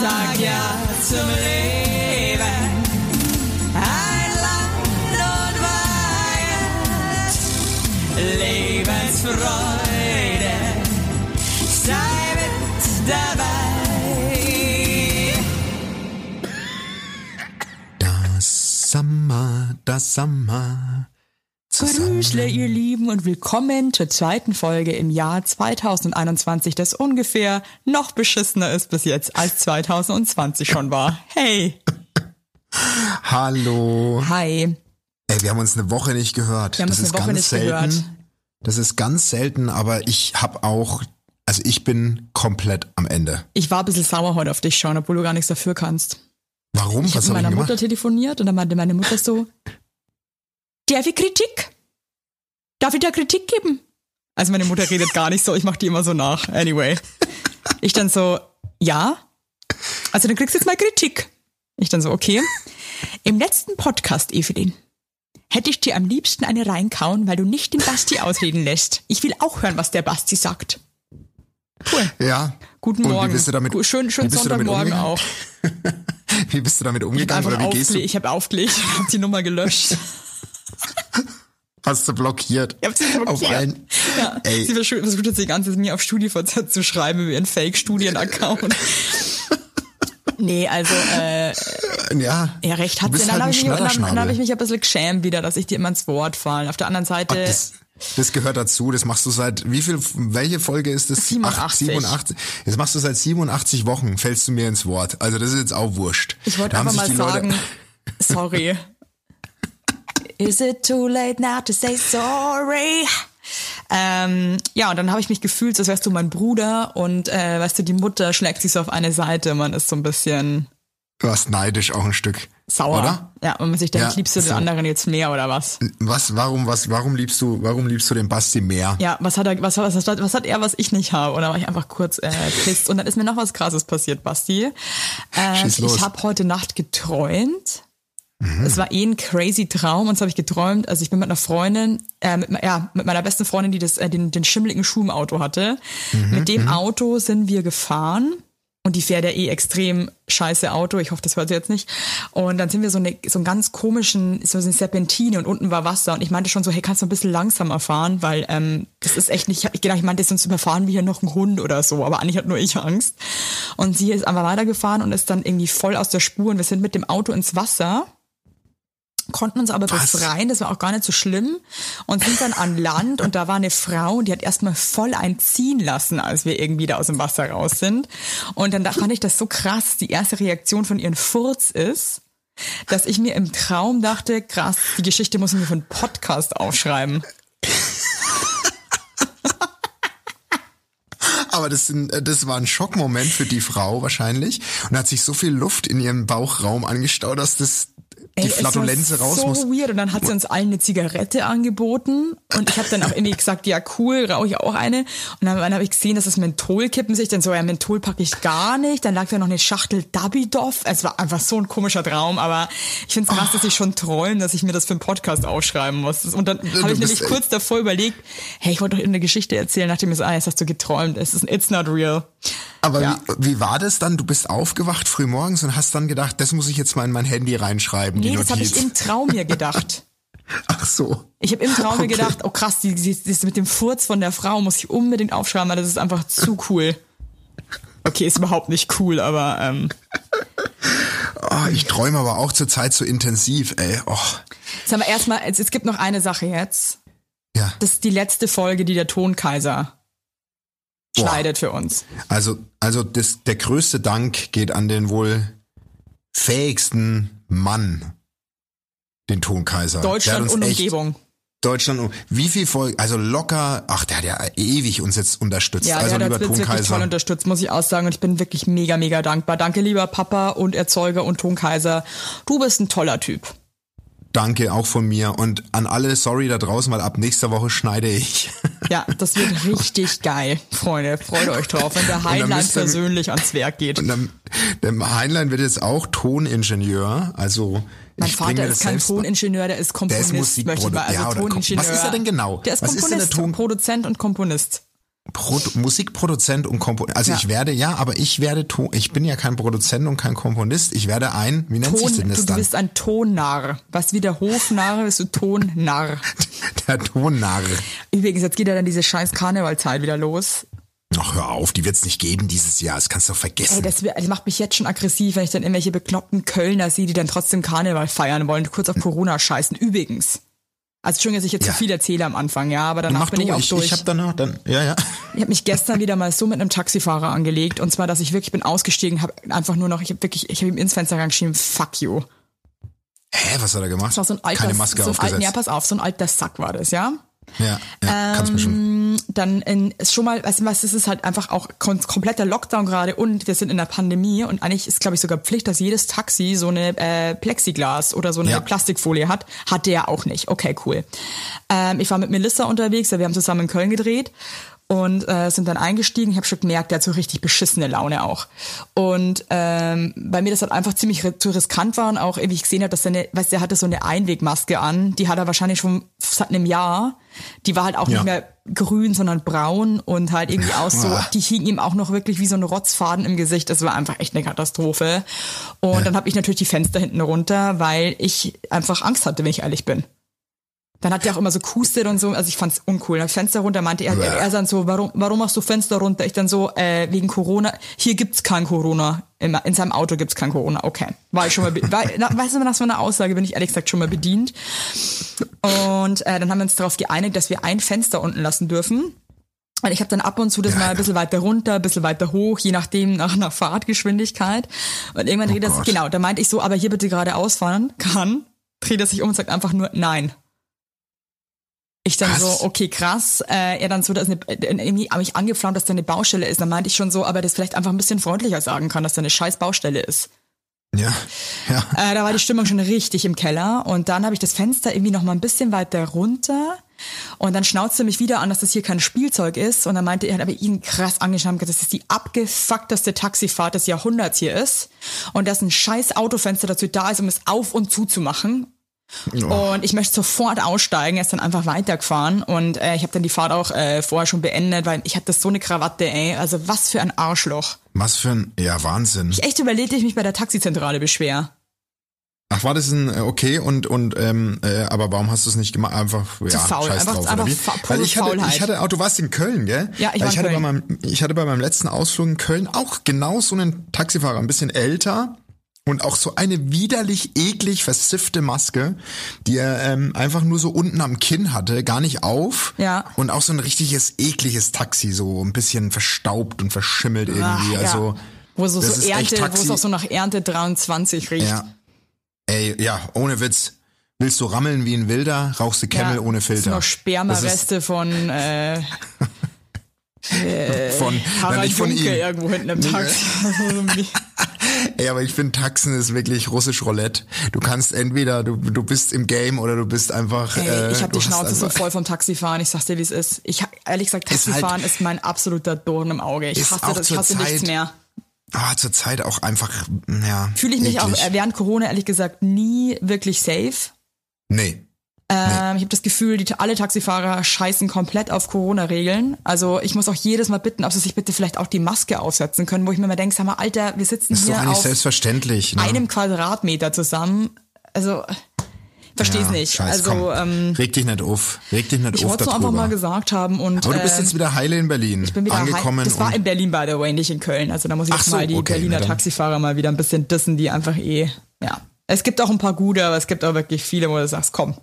Sag ja zum Leben. Ein Land und Weihend. Lebensfreude. Sei mit dabei. Das Sommer, das Sommer. Grüßle, ihr Lieben, und willkommen zur zweiten Folge im Jahr 2021, das ungefähr noch beschissener ist bis jetzt, als 2020 schon war. Hey, Hallo. hi. Ey, wir haben uns eine Woche nicht gehört. Wir haben das uns ist eine Woche ganz nicht selten. gehört. Das ist ganz selten, aber ich habe auch, also ich bin komplett am Ende. Ich war ein bisschen sauer heute auf dich schon, obwohl du gar nichts dafür kannst. Warum? Ich habe mit meiner? Mutter telefoniert und dann meinte meine Mutter so, darf ich Kritik? Darf ich da Kritik geben? Also meine Mutter redet gar nicht so, ich mache die immer so nach. Anyway. Ich dann so, ja. Also dann kriegst du jetzt mal Kritik. Ich dann so, okay. Im letzten Podcast, Evelyn, hätte ich dir am liebsten eine reinkauen, weil du nicht den Basti ausreden lässt. Ich will auch hören, was der Basti sagt. Cool. Ja. Guten Und Morgen. Wie bist du damit, schön, schön Sonntagmorgen umgegangen? auch. Wie bist du damit Ich habe umgegangen wie gehst aufgelegt, du? ich habe aufgelegt, habe die Nummer gelöscht. Hast du blockiert? Ich hab sie blockiert. Auf allen. Ja, Ey. Sie versucht jetzt die ganze Zeit mir auf StudiVZ zu schreiben über ihren Fake-Studien-Account. nee, also äh, Ja. ja, recht hat sie. Dann halt habe ein ich, mich- dann, dann Schnatterschnabel. hab ich mich ein bisschen geschämt wieder, dass ich dir immer ins Wort fallen. Auf der anderen Seite, Das, das gehört dazu. Das machst du seit wie viel? Welche Folge ist das? 87. Acht, 87. Das machst du seit 87 Wochen. Fällst du mir ins Wort. Also das ist jetzt auch wurscht. ich wollte einfach mal sagen, sorry. Is it too late now to say sorry? Ähm, ja, und dann habe ich mich gefühlt, als wärst du mein Bruder und äh, weißt du, die Mutter schlägt sich so auf eine Seite, man ist so ein bisschen Du warst neidisch auch ein Stück. sauer. Oder? Ja, und man sich denkt, Ja, liebst du den anderen jetzt mehr oder was? Was? Warum? Was? Warum liebst du? Warum liebst du den Basti mehr? Ja, was hat er, was, was, was, was hat er, was ich nicht habe? Und da war ich einfach kurz äh, pisst. Und dann ist mir noch was krasses passiert, Basti. Äh, Schieß los. ich habe heute Nacht geträumt. Es war eh ein crazy Traum und so habe ich geträumt. Also ich bin mit einer Freundin, äh, mit, ja, mit meiner besten Freundin, die das, äh, den, den schimmeligen Schuh im Auto hatte. mit dem Auto sind wir gefahren. Und die fährt ja eh extrem scheiße Auto. Ich hoffe, das hört sie jetzt nicht. Und dann sind wir so, eine, so einen ganz komischen, so eine Serpentine und unten war Wasser. Und ich meinte schon so, hey, kannst du ein bisschen langsamer fahren? Weil ähm, das ist echt nicht, ich, genau, ich meinte, sonst überfahren wir hier noch einen Hund oder so. Aber eigentlich hat nur ich Angst. Und sie ist einfach weitergefahren und ist dann irgendwie voll aus der Spur. Und wir sind mit dem Auto ins Wasser konnten uns aber Was? befreien, das war auch gar nicht so schlimm und sind dann an Land und da war eine Frau und die hat erstmal voll einziehen lassen, als wir irgendwie da aus dem Wasser raus sind und dann da fand ich das so krass, die erste Reaktion von ihren Furz ist, dass ich mir im Traum dachte, krass, die Geschichte muss ich mir für einen Podcast aufschreiben. Aber das, sind, äh, das war ein Schockmoment für die Frau wahrscheinlich. Und da hat sich so viel Luft in ihrem Bauchraum angestaut, dass das die Ey, Flatulenze raus so muss. weird. Und dann hat sie uns allen eine Zigarette angeboten. Und ich habe dann auch irgendwie gesagt, ja cool, rauche ich auch eine. Und dann, dann habe ich gesehen, dass das Mentholkippen sich. Dann so, ja Menthol packe ich gar nicht, dann lag da noch eine Schachtel Dabidoff, es war einfach so ein komischer Traum, aber ich finde es krass, dass ich schon träume, dass ich mir das für einen Podcast aufschreiben muss. Und dann habe ich nämlich kurz davor überlegt, hey, ich wollte doch eine Geschichte erzählen, nachdem ich so, ah, jetzt hast du geträumt, es ist it's not real. Aber Ja. wie, wie war das dann? Du bist aufgewacht früh morgens und hast dann gedacht, das muss ich jetzt mal in mein Handy reinschreiben, die Nee, das habe ich im Traum mir gedacht. Ach so. Ich habe im Traum mir Okay. gedacht, oh krass, die, die, das mit dem Furz von der Frau muss ich unbedingt aufschreiben, weil das ist einfach zu cool. Okay, ist überhaupt nicht cool, aber ähm, Oh, ich träume aber auch zur Zeit so intensiv, ey. Oh, sagen wir erstmal, es, es gibt noch eine Sache jetzt. ja. Das ist die letzte Folge, die der Tonkaiser Boah. schneidet für uns. Also, also das, der größte Dank geht an den wohl fähigsten Mann, den Tonkaiser. Deutschland und Umgebung. Deutschland, und- wie viel Folgen, also locker, ach, der hat ja ewig uns jetzt unterstützt. Ja, also der lieber hat uns wirklich toll Tonkaiser. unterstützt, muss ich auch sagen. Und ich bin wirklich mega, mega dankbar. Danke, lieber Papa und Erzeuger und Tonkaiser. Du bist ein toller Typ. Danke auch von mir und an alle, sorry da draußen, weil ab nächster Woche schneide ich. Ja, das wird richtig geil, Freunde. Freut euch drauf, wenn der Heinlein persönlich ans Werk geht. Und dann, der Heinlein wird jetzt auch Toningenieur, also Mein ich Vater ist kein Toningenieur, der ist Komponist, Musikprodu- möchte ich mal. Also ja, Toningenieur. was ist er denn genau? Der ist Was ist denn der Komponist, Ton- Produzent und Komponist. Pro Musikproduzent und Komponist. Also Ja. ich werde, ja, aber ich werde, To- ich bin ja kein Produzent und kein Komponist. Ich werde ein, wie nennt sich Ton, denn du, das du dann? bist ein Tonnarr. Was wie der Hofnarr bist du Tonnarr. Der Tonnarr. Übrigens, jetzt geht ja dann diese scheiß Karnevalzeit wieder los. Ach, hör auf, die wird's nicht geben dieses Jahr. Das kannst du doch vergessen. Ey, das, das macht mich jetzt schon aggressiv, wenn ich dann irgendwelche bekloppten Kölner sehe, die dann trotzdem Karneval feiern wollen, kurz auf Corona scheißen. Übrigens. Also Entschuldigung, dass ich jetzt Ja. zu viel erzähle am Anfang, ja, aber danach Mach bin du, ich auch ich, durch. ich hab danach dann, ja, ja. Ich habe mich gestern wieder mal so mit einem Taxifahrer angelegt und zwar, dass ich wirklich bin ausgestiegen, habe einfach nur noch, ich habe wirklich, ich habe ihm ins Fenster reingeschrieben, fuck you. Hä, was hat er gemacht? Das war so ein alter, Keine Maske so ein aufgesetzt. alter, ja, pass auf, so ein alter Sack war das, ja. Ja, ja, kannst mir schon. Dann in, ist schon mal, weißt du was, es ist halt einfach auch kom kompletter Lockdown gerade und wir sind in der Pandemie und eigentlich ist, glaube ich, sogar Pflicht, dass jedes Taxi so eine äh, Plexiglas oder so eine Ja. Plastikfolie hat. Hat der auch nicht. Okay, cool. Ähm, ich war mit Melissa unterwegs, wir haben zusammen in Köln gedreht und äh, sind dann eingestiegen. Ich habe schon gemerkt, der hat so richtig beschissene Laune auch. Und ähm, bei mir das halt einfach ziemlich ri- zu riskant war und auch irgendwie ich gesehen habe, dass seine, weißt du, der hatte so eine Einwegmaske an, die hat er wahrscheinlich schon seit einem Jahr. Die war halt auch Ja. nicht mehr grün, sondern braun und halt irgendwie aus so, Ah. die hing ihm auch noch wirklich wie so ein Rotzfaden im Gesicht. Das war einfach echt eine Katastrophe. Und dann habe ich natürlich die Fenster hinten runter, weil ich einfach Angst hatte, wenn ich ehrlich bin. Dann hat er auch immer so kustet und so, also ich fand's uncool. Dann Fenster runter meinte er, er, dann so, warum, warum machst du Fenster runter? Ich dann so, äh, wegen Corona. Hier gibt's kein Corona. In, in seinem Auto gibt's kein Corona. Okay. War ich schon mal, war, na, weißt du, was für eine Aussage bin ich ehrlich gesagt schon mal bedient. Und äh, dann haben wir uns darauf geeinigt, dass wir ein Fenster unten lassen dürfen. Und ich habe dann ab und zu das mal ein bisschen weiter runter, ein bisschen weiter hoch, je nachdem nach einer Fahrtgeschwindigkeit. Und irgendwann dreht er sich, genau, da meinte ich so, aber hier bitte geradeaus fahren kann, dreht er sich um und sagt einfach nur nein. Ich dann Was? so, okay, krass. Äh, er dann so, dass eine, äh, irgendwie habe ich angeflammt, dass da eine Baustelle ist. Dann meinte ich schon so, aber das vielleicht einfach ein bisschen freundlicher sagen kann, dass da eine scheiß Baustelle ist. Ja, ja. Äh, da war die Stimmung schon richtig im Keller und dann habe ich das Fenster irgendwie noch mal ein bisschen weiter runter und dann schnauzte mich wieder an, dass das hier kein Spielzeug ist und dann meinte er, hat aber ihn krass angeschaut, dass das die abgefuckteste Taxifahrt des Jahrhunderts hier ist und dass ein scheiß Autofenster dazu da ist, um es auf und zu zu machen. Und ich möchte sofort aussteigen. Er ist dann einfach weitergefahren und äh, ich habe dann die Fahrt auch äh, vorher schon beendet, weil ich hatte so eine Krawatte, ey. Also was für ein Arschloch. Was für ein, ja, Wahnsinn. Ich echt überlegt, ich mich bei der Taxizentrale beschwer. Ach, war das ein, äh, okay, und, und, ähm, äh, aber warum hast du es nicht gemacht? Einfach, ja, faul, scheiß einfach- drauf, einfach oder wie? Weil ich hatte, Faulheit. ich hatte, oh, du warst in Köln, gell? Ja, ich war in hatte Köln. Bei meinem, ich hatte bei meinem letzten Ausflug in Köln auch genau so einen Taxifahrer, ein bisschen älter. Und auch so eine widerlich, eklig versiffte Maske, die er ähm, einfach nur so unten am Kinn hatte, gar nicht auf. Ja. Und auch so ein richtiges, ekliges Taxi, so ein bisschen verstaubt und verschimmelt irgendwie. Ach, ja. Also, Wo so, das so ist echt Ernte, wo es auch so nach Ernte 23 riecht. Ja. Ey, ja, ohne Witz. Willst du rammeln wie ein Wilder, rauchst du Camel Ja, ohne Das sind Filter. noch Spermareste von äh, ist von, Harald nicht von Junke ihm. irgendwo hinten im Taxi. Ey, aber ich finde, Taxen ist wirklich russisch Roulette. Du kannst entweder, du, du bist im Game oder du bist einfach. Ey, äh, ich habe die Schnauze so voll vom Taxifahren. Ich sag's dir, wie es ist. Ich ehrlich gesagt, Ist halt- Taxifahren ist mein absoluter Dorn im Auge. Ich hasse auch das, ich hasse nichts Zeit- mehr. Ah, zur Zeit auch einfach, ja. Fühle ich mich auch eklig. äh, während Corona ehrlich gesagt nie wirklich safe. Nee. Ähm, Ich habe das Gefühl, die, alle Taxifahrer scheißen komplett auf Corona-Regeln. Also ich muss auch jedes Mal bitten, ob sie sich bitte vielleicht auch die Maske aufsetzen können, wo ich mir mal denke, sag mal, Alter, wir sitzen Ist doch hier eigentlich auf selbstverständlich. Ne? einem Quadratmeter zusammen. Also, versteh's ja, nicht. Scheiß, also, komm. ähm, Reg dich nicht auf. Reg dich nicht ich auf wollte es nur einfach mal gesagt haben und aber du bist ähm, jetzt wieder heile in Berlin. ich bin wieder angekommen. Das war in Berlin, by the way, nicht in Köln. Also da muss ich jetzt so, mal die okay, Berliner. Taxifahrer mal wieder ein bisschen dissen, die einfach eh, ja. Es gibt auch ein paar gute, aber es gibt auch wirklich viele, wo du sagst, komm.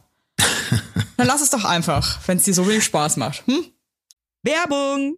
Dann lass es doch einfach, wenn es dir so wenig Spaß macht. Hm? Werbung!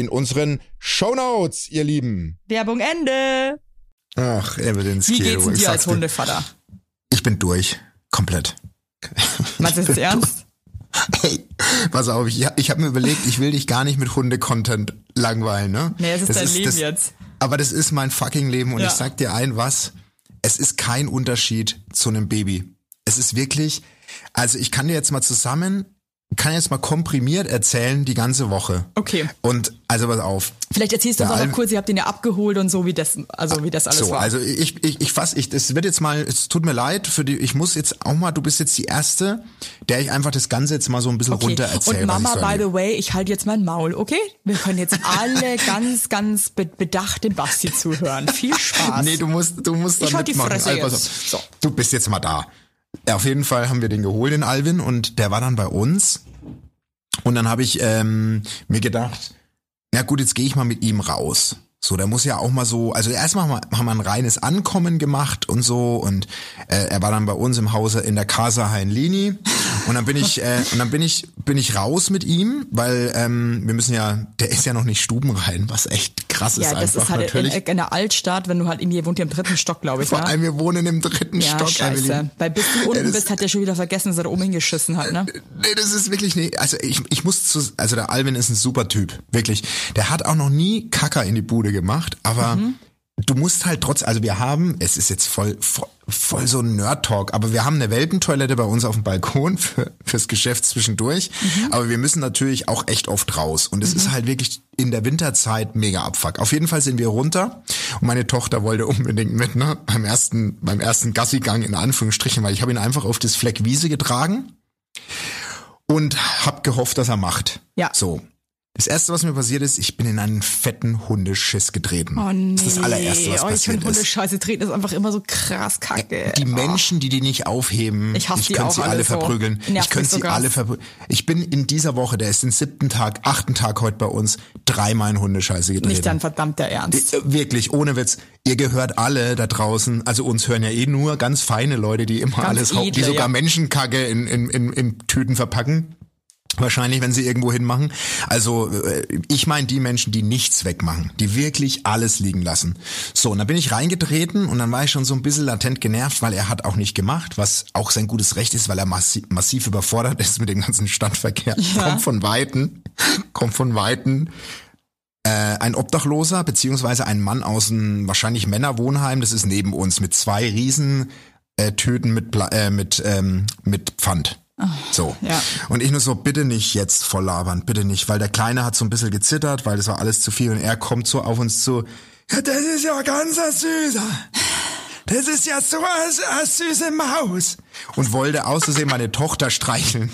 in unseren Shownotes, ihr Lieben. Werbung Ende. Ach, Evelyn Wie geht's dir als Hundevater? Ich bin durch. Komplett. Meinst du das ernst? Hey, pass auf, ich, ich habe mir überlegt, ich will dich gar nicht mit Hunde-Content langweilen, ne? Nee, es ist das dein Leben das, jetzt. Aber das ist mein fucking Leben und Ja. ich sag dir ein was, es ist kein Unterschied zu einem Baby. Es ist wirklich, also ich kann dir jetzt mal zusammen, kann jetzt mal komprimiert erzählen die ganze Woche. Okay. Und also pass auf. Vielleicht erzählst du uns auch noch kurz, ihr habt ihn ja abgeholt und so, wie das, also wie das alles so, war. also ich, ich, ich fass, ich, es wird jetzt mal, es tut mir leid für die, ich muss jetzt auch mal, du bist jetzt die Erste, der ich einfach das Ganze jetzt mal so ein bisschen okay. runter erzähle. Und Mama, ich so by the way, ich halte jetzt mein Maul, okay? Wir können jetzt alle ganz, ganz be bedacht dem Basti zuhören. Viel Spaß. Nee, du musst, du musst da Ich halt die mitmachen. Fresse Also, jetzt. So. Du bist jetzt mal da. Ja, auf jeden Fall haben wir den geholt, den Alvin, und der war dann bei uns. Und dann habe ich ähm, mir gedacht, na gut, jetzt gehe ich mal mit ihm raus. So, der muss ja auch mal so, also erstmal haben wir, ein reines Ankommen gemacht und so und äh, er war dann bei uns im Hause in der Casa Heinlini und dann bin ich äh, und dann bin ich bin ich raus mit ihm, weil ähm, wir müssen ja, der ist ja noch nicht stubenrein, was echt krass ja, ist das einfach ist halt in, natürlich. in der Altstadt, wenn du halt irgendwie, ihr wohnt ja im dritten Stock, glaube ich, Vor ne? allem wir wohnen im dritten Ja, Stock, scheiße. Weil bis du unten das- bist, hat der schon wieder vergessen, dass er da oben hingeschissen hat, ne? Nee, das ist wirklich nee, also ich, ich muss zu, also der Alvin ist ein super Typ, wirklich. Der hat auch noch nie Kacker in die Bude gemacht, aber du musst halt trotz, also wir haben, es ist jetzt voll, voll, voll so ein Nerd-Talk, aber wir haben eine Welpentoilette bei uns auf dem Balkon für, fürs Geschäft zwischendurch, aber wir müssen natürlich auch echt oft raus und es ist halt wirklich in der Winterzeit mega Abfuck. Auf jeden Fall sind wir runter und meine Tochter wollte unbedingt mit, ne, beim ersten, beim ersten Gassigang in Anführungsstrichen, weil ich habe ihn einfach auf das Fleck Wiese getragen und hab gehofft, dass er macht. Ja. So. Das erste, was mir passiert ist, ich bin in einen fetten Hundeschiss getreten. Oh nee. Das ist das allererste, was oh, ich passiert ist. Hundescheiße treten ist einfach immer so krass kacke. Die Menschen, die die nicht aufheben, Ich die könnte sie alle alle so. verprügeln. Nervt ich könnte sie sogar. alle verprügeln. Ich bin in dieser Woche, der ist den siebten Tag, achten Tag heute bei uns, dreimal in Hundescheiße getreten. Nicht dein verdammter Ernst. Äh, Wirklich, ohne Witz. Ihr gehört alle da draußen, also uns hören ja eh nur ganz feine Leute, die immer Ganz alles, hau- die edle, sogar ja. Menschenkacke in, in, in, in Tüten verpacken. Wahrscheinlich, wenn sie irgendwo hinmachen. Also äh, ich meine die Menschen, die nichts wegmachen, die wirklich alles liegen lassen. So, und dann bin ich reingetreten und dann war ich schon so ein bisschen latent genervt, weil er hat auch nicht gemacht, was auch sein gutes Recht ist, weil er massiv, massiv überfordert ist mit dem ganzen Stadtverkehr. Ja. Kommt von Weiten, kommt von Weiten äh, ein Obdachloser beziehungsweise ein Mann aus einem wahrscheinlich Männerwohnheim, das ist neben uns mit zwei riesen äh, Töten mit äh, mit ähm, mit Pfand. So. ja. Und ich nur so, bitte nicht jetzt voll labern, bitte nicht, weil der Kleine hat so ein bisschen gezittert, weil das war alles zu viel und er kommt so auf uns zu, ja, das ist ja ganz ein süßer. Das ist ja so eine, eine süße Maus. Und wollte auszusehen meine Tochter streicheln.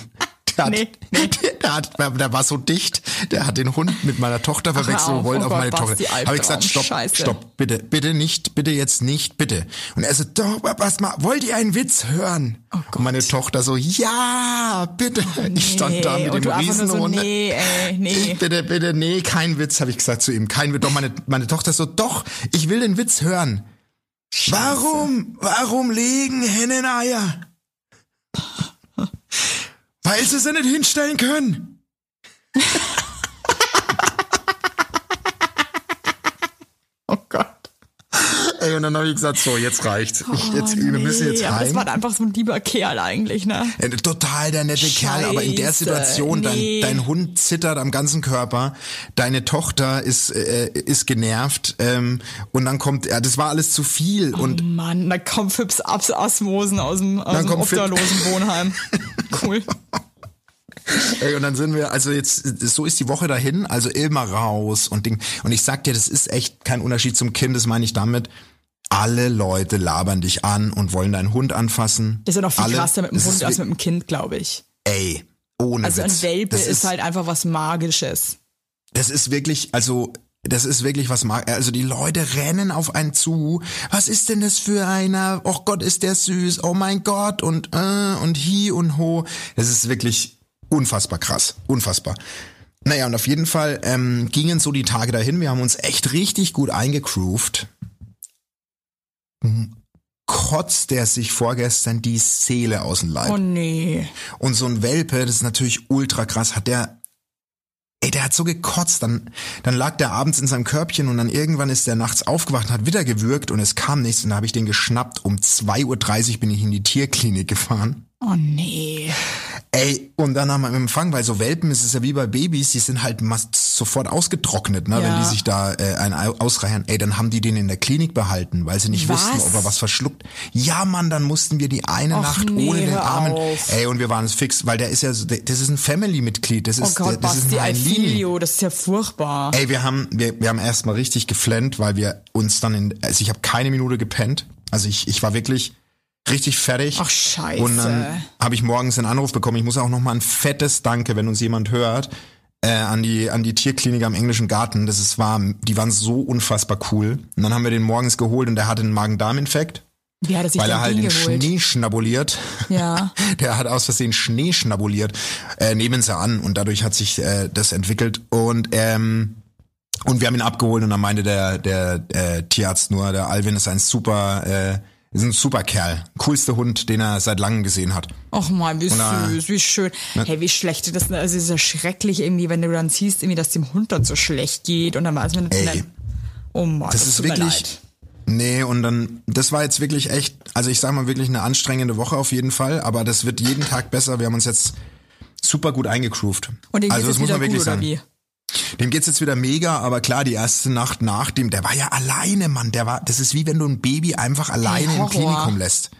Der, hat, Nee, nee. Der, hat, der war so dicht, der hat den Hund mit meiner Tochter verwechselt auf, und wollte oh auf Gott, meine Tochter. Habe ich gesagt, stopp, Scheiße. stopp, bitte, bitte nicht, bitte jetzt nicht, bitte. Und er so, doch, was mal, wollt ihr einen Witz hören? und meine Tochter so, ja, bitte. ich stand da Oh Nee, mit dem nur so, Riesenhund. nee, ey, nee. Bitte, bitte, nee, kein Witz, habe ich gesagt zu ihm. Kein Witz. Doch, meine, meine Tochter so, doch, ich will den Witz hören. Warum, warum legen Hennen Eier? Weil sie sie nicht hinstellen können. Ey, und dann habe ich gesagt, so, jetzt reicht's. Ich, jetzt, oh, wir müssen jetzt nee, aber Das heim. war einfach so ein lieber Kerl eigentlich, ne? Äh, Total der nette Kerl, aber in der Scheiße, Situation, nee. dein, dein Hund zittert am ganzen Körper, deine Tochter ist, äh, ist genervt ähm, und dann kommt, ja, das war alles zu viel und Oh Mann, da kommt Fips Abs Asmosen aus dem, aus dem obdachlosen Wohnheim. Cool. Ey, und dann sind wir, also jetzt, so ist die Woche dahin, also immer raus und Ding. Und ich sag dir, das ist echt kein Unterschied zum Kind, das meine ich damit. Alle Leute labern dich an und wollen deinen Hund anfassen. Das ist ja noch viel Alle, krasser mit dem Hund ist als mit dem Kind, glaube ich. Ey, ohne Also Witz. ein Welpe das ist, halt einfach was Magisches. Das ist wirklich, also das ist wirklich was mag. Also die Leute rennen auf einen zu. Was ist denn das für einer? Oh Gott, ist der süß. Oh mein Gott und äh, und hi und ho. Das ist wirklich unfassbar krass, unfassbar. Naja, und auf jeden Fall ähm, gingen so die Tage dahin. Wir haben uns echt richtig gut eingegroovt. Kotzt der sich vorgestern die Seele aus dem Leib. Oh nee. Und so ein Welpe, das ist natürlich ultra krass, hat der, ey, der hat so gekotzt, dann, dann lag der abends in seinem Körbchen und dann irgendwann ist der nachts aufgewacht und hat wieder gewürgt und es kam nichts und da habe ich den geschnappt. Um 2.30 Uhr bin ich in die Tierklinik gefahren. Oh nee. Ey, und dann haben wir im Empfang, bei so Welpen ist es ja wie bei Babys, die sind halt sofort ausgetrocknet, ne, wenn Ja. die sich da äh, ein Au- ausreihen. Ey, dann haben die den in der Klinik behalten, weil sie nicht Was? wussten, ob er was verschluckt. Ja, Mann, dann mussten wir die eine Och, Nacht nee, ohne den Armen. auf. Ey, und wir waren es fix, weil der ist ja, so, der- das ist ein Family-Mitglied, das Oh ist, der, Gott, das ist Basti ein Heilini. Alfilio, das ist ja furchtbar. Ey, wir haben, wir, wir haben erstmal richtig geflennt, weil wir uns dann in, also ich habe keine Minute gepennt. Also ich, ich war wirklich richtig fertig. Ach, scheiße. Und dann habe ich morgens einen Anruf bekommen. Ich muss auch noch mal ein fettes Danke, wenn uns jemand hört, äh, an die an die Tierklinik am Englischen Garten. Das ist war, die waren so unfassbar cool. Und dann haben wir den morgens geholt und der hatte einen Magen-Darm-Infekt, Wie hat er sich weil er halt den geholt? Schnee schnabuliert. Ja. Der hat aus Versehen Schnee schnabuliert, äh, nehmen sie an und dadurch hat sich äh, das entwickelt und ähm, und wir haben ihn abgeholt und dann meinte der der äh, Tierarzt nur, der Alvin ist ein super äh, ist ein super Kerl, coolste Hund, den er seit langem gesehen hat. Och man, wie na- süß, wie schön. Hey, wie schlecht das ist. Also es ist ja schrecklich irgendwie, wenn du dann siehst, irgendwie, dass dem Hund dann so schlecht geht und dann weiß man Ey. Oh Mann, Das ist tut mir wirklich. Nee, und dann das war jetzt wirklich echt, also ich sag mal wirklich eine anstrengende Woche auf jeden Fall, aber das wird jeden Tag besser. Wir haben uns jetzt super gut eingegroovt. Und also das muss man wirklich gut, sagen. Dem geht's jetzt wieder mega, aber klar, die erste Nacht nach dem, der war ja alleine, Mann. Der war, das ist wie wenn du ein Baby einfach alleine im. Klinikum lässt.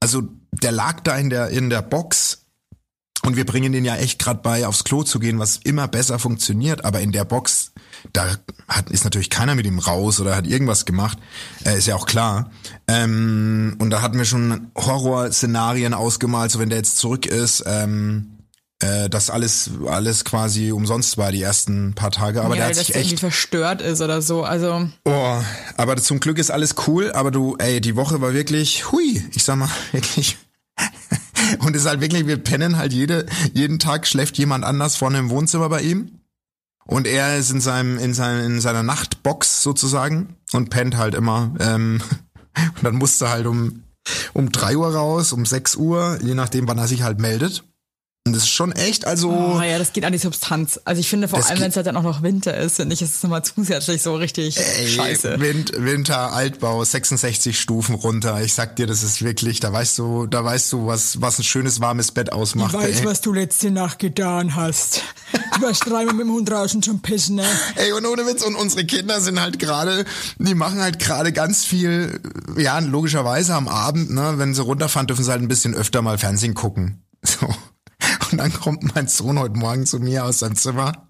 Also der lag da in der in der Box und wir bringen den ja echt grad bei, aufs Klo zu gehen, was immer besser funktioniert. Aber in der Box, da hat, ist natürlich keiner mit ihm raus oder hat irgendwas gemacht. Äh, ist ja auch klar. Ähm, und da hatten wir schon Horrorszenarien ausgemalt, so wenn der jetzt zurück ist. Ähm, äh, dass alles alles quasi umsonst war die ersten paar Tage, aber ja, der hat dass sich echt verstört ist oder so. Also, oh, aber zum Glück ist alles cool, aber du ey, die Woche war wirklich hui, ich sag mal wirklich und es ist halt wirklich wir pennen halt jede jeden Tag schläft jemand anders vorne im Wohnzimmer bei ihm. Und er ist in seinem in seinem in seiner Nachtbox sozusagen und pennt halt immer ähm, und dann musste halt um um drei Uhr raus, um 6 Uhr, je nachdem, wann er sich halt meldet. Und das ist schon echt, also. oh ja, das geht an die Substanz. Also ich finde vor allem, wenn es halt dann auch noch Winter ist, finde ich, ist es nochmal zusätzlich so richtig Ey, scheiße. Wind, Winter, Altbau, 66 Stufen runter. Ich sag dir, das ist wirklich, da weißt du, da weißt du, was, was ein schönes warmes Bett ausmacht. ey. was du letzte Nacht getan hast. Du warst dreimal mit dem Hund draußen zum Pissen, ne? Ey, und ohne Witz, und unsere Kinder sind halt gerade, die machen halt gerade ganz viel, ja, logischerweise am Abend, ne, wenn sie runterfahren, dürfen sie halt ein bisschen öfter mal Fernsehen gucken. So. Und dann kommt mein Sohn heute Morgen zu mir aus seinem Zimmer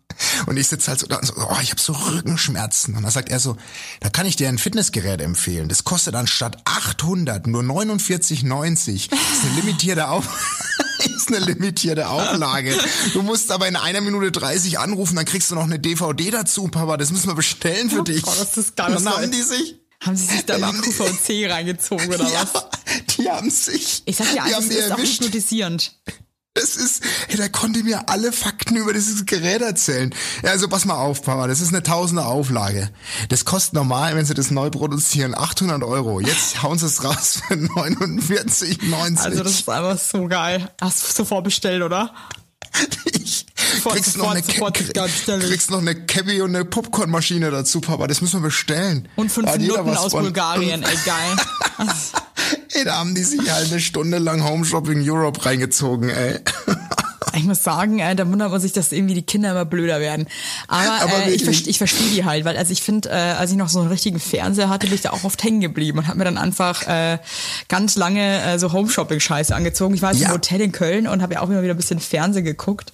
und ich sitze halt so da und so, oh, ich habe so Rückenschmerzen. Und dann sagt er so, da kann ich dir ein Fitnessgerät empfehlen. Das kostet anstatt 800 nur 49,90. Das ist eine limitierte Auf ist eine limitierte Auflage. Du musst aber in einer Minute 30 anrufen, dann kriegst du noch eine DVD dazu, Papa. Das müssen wir bestellen für dich. Gott, das ist nicht dann haben die sich Haben sie sich da Ey, mal haben die- QVC reingezogen oder ja, was? die haben sich. Ich sag dir das die ist auch hypnotisierend. Das ist, hey, der konnte mir alle Fakten über dieses Gerät erzählen. Ja, also pass mal auf, Papa, das ist eine tausende Auflage. Das kostet normal, wenn sie das neu produzieren, 800 Euro. Jetzt hauen sie es raus für 49,90. Also das ist einfach so geil. Hast du sofort bestellt, oder? ich Sofort, kriegst noch sofort, eine, sofort, krieg- ganz schnell. kriegst noch eine Cabbie und eine Popcornmaschine dazu, Papa. Das müssen wir bestellen. Und fünf Da Minuten aus. Bulgarien, ey geil. Ey, da haben die sich halt eine Stunde lang Home Shopping Europe reingezogen, ey. Ich muss sagen, äh, da wundert man sich, dass irgendwie die Kinder immer blöder werden. Aber, Aber äh, ich, verste- ich verstehe die halt, weil also ich finde, äh, als ich noch so einen richtigen Fernseher hatte, bin ich da auch oft hängen geblieben und habe mir dann einfach äh, ganz lange äh, so Home-Shopping-Scheiße angezogen. Ich war jetzt Ja. im Hotel in Köln und habe ja auch immer wieder ein bisschen Fernsehen geguckt.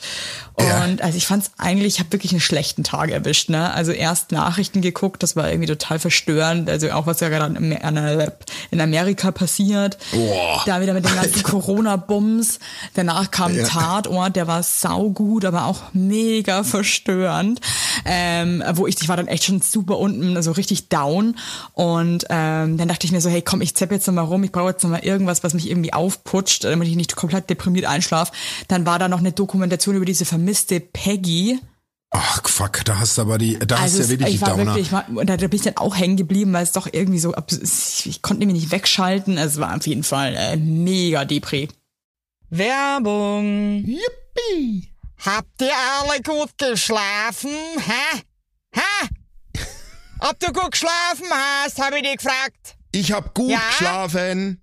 Und also ich fand es eigentlich, ich habe wirklich einen schlechten Tag erwischt. Ne? Also erst Nachrichten geguckt, das war irgendwie total verstörend. Also auch was ja gerade in Amer- in Amerika passiert. Boah. Da wieder mit den ganzen Corona-Bums. Danach kam Ja. Tatort, der war saugut, aber auch mega verstörend. Ähm, wo ich, ich war dann echt schon super unten, also richtig down. Und ähm, dann dachte ich mir so, hey komm, ich zepp jetzt noch mal rum, ich brauche jetzt noch mal irgendwas, was mich irgendwie aufputscht, damit ich nicht komplett deprimiert einschlafe. Dann war da noch eine Dokumentation über diese vermisste Peggy. Ach, fuck, da hast du aber die, da hast Also du ja es- wirklich ich die war Downer. wirklich, ich war, und da bin ich dann auch hängen geblieben, weil es doch irgendwie so, ich, ich konnte nämlich nicht wegschalten. Es war auf jeden Fall äh, mega Depri. Werbung. Yippie! Habt ihr alle gut geschlafen? Hä? Hä? Ob du gut geschlafen hast, habe ich dich gefragt. Ich hab gut Ja? geschlafen.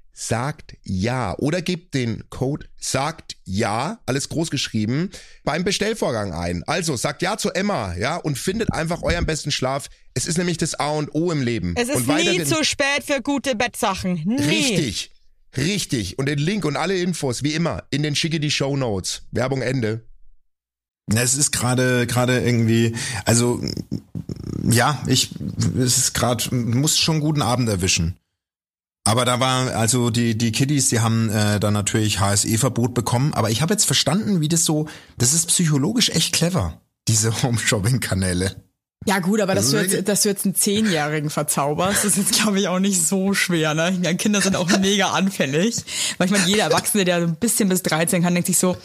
sagt ja oder gebt den Code sagt ja, alles groß geschrieben, beim Bestellvorgang ein. Also sagt ja zu Emma, ja, und findet einfach euren besten Schlaf. Es ist nämlich das A und O im Leben. Es ist und nie zu spät für gute Bettsachen. Nie. Richtig. Richtig. Und den Link und alle Infos, wie immer, in den schicke die Show Notes. Werbung Ende. Es ist gerade gerade irgendwie, also ja, ich es ist gerade muss schon guten Abend erwischen. Aber da war also die die Kiddies, die haben äh, dann natürlich HSE-Verbot bekommen. Aber ich habe jetzt verstanden, wie das so, das ist psychologisch echt clever, diese Home-Shopping-Kanäle. Ja gut, aber dass du, jetzt, dass du jetzt einen Zehnjährigen verzauberst, ist jetzt glaube ich auch nicht so schwer. Ne? Meine, Kinder sind auch mega anfällig. Meine, jeder Erwachsene, der so ein bisschen bis 13 kann, denkt sich so,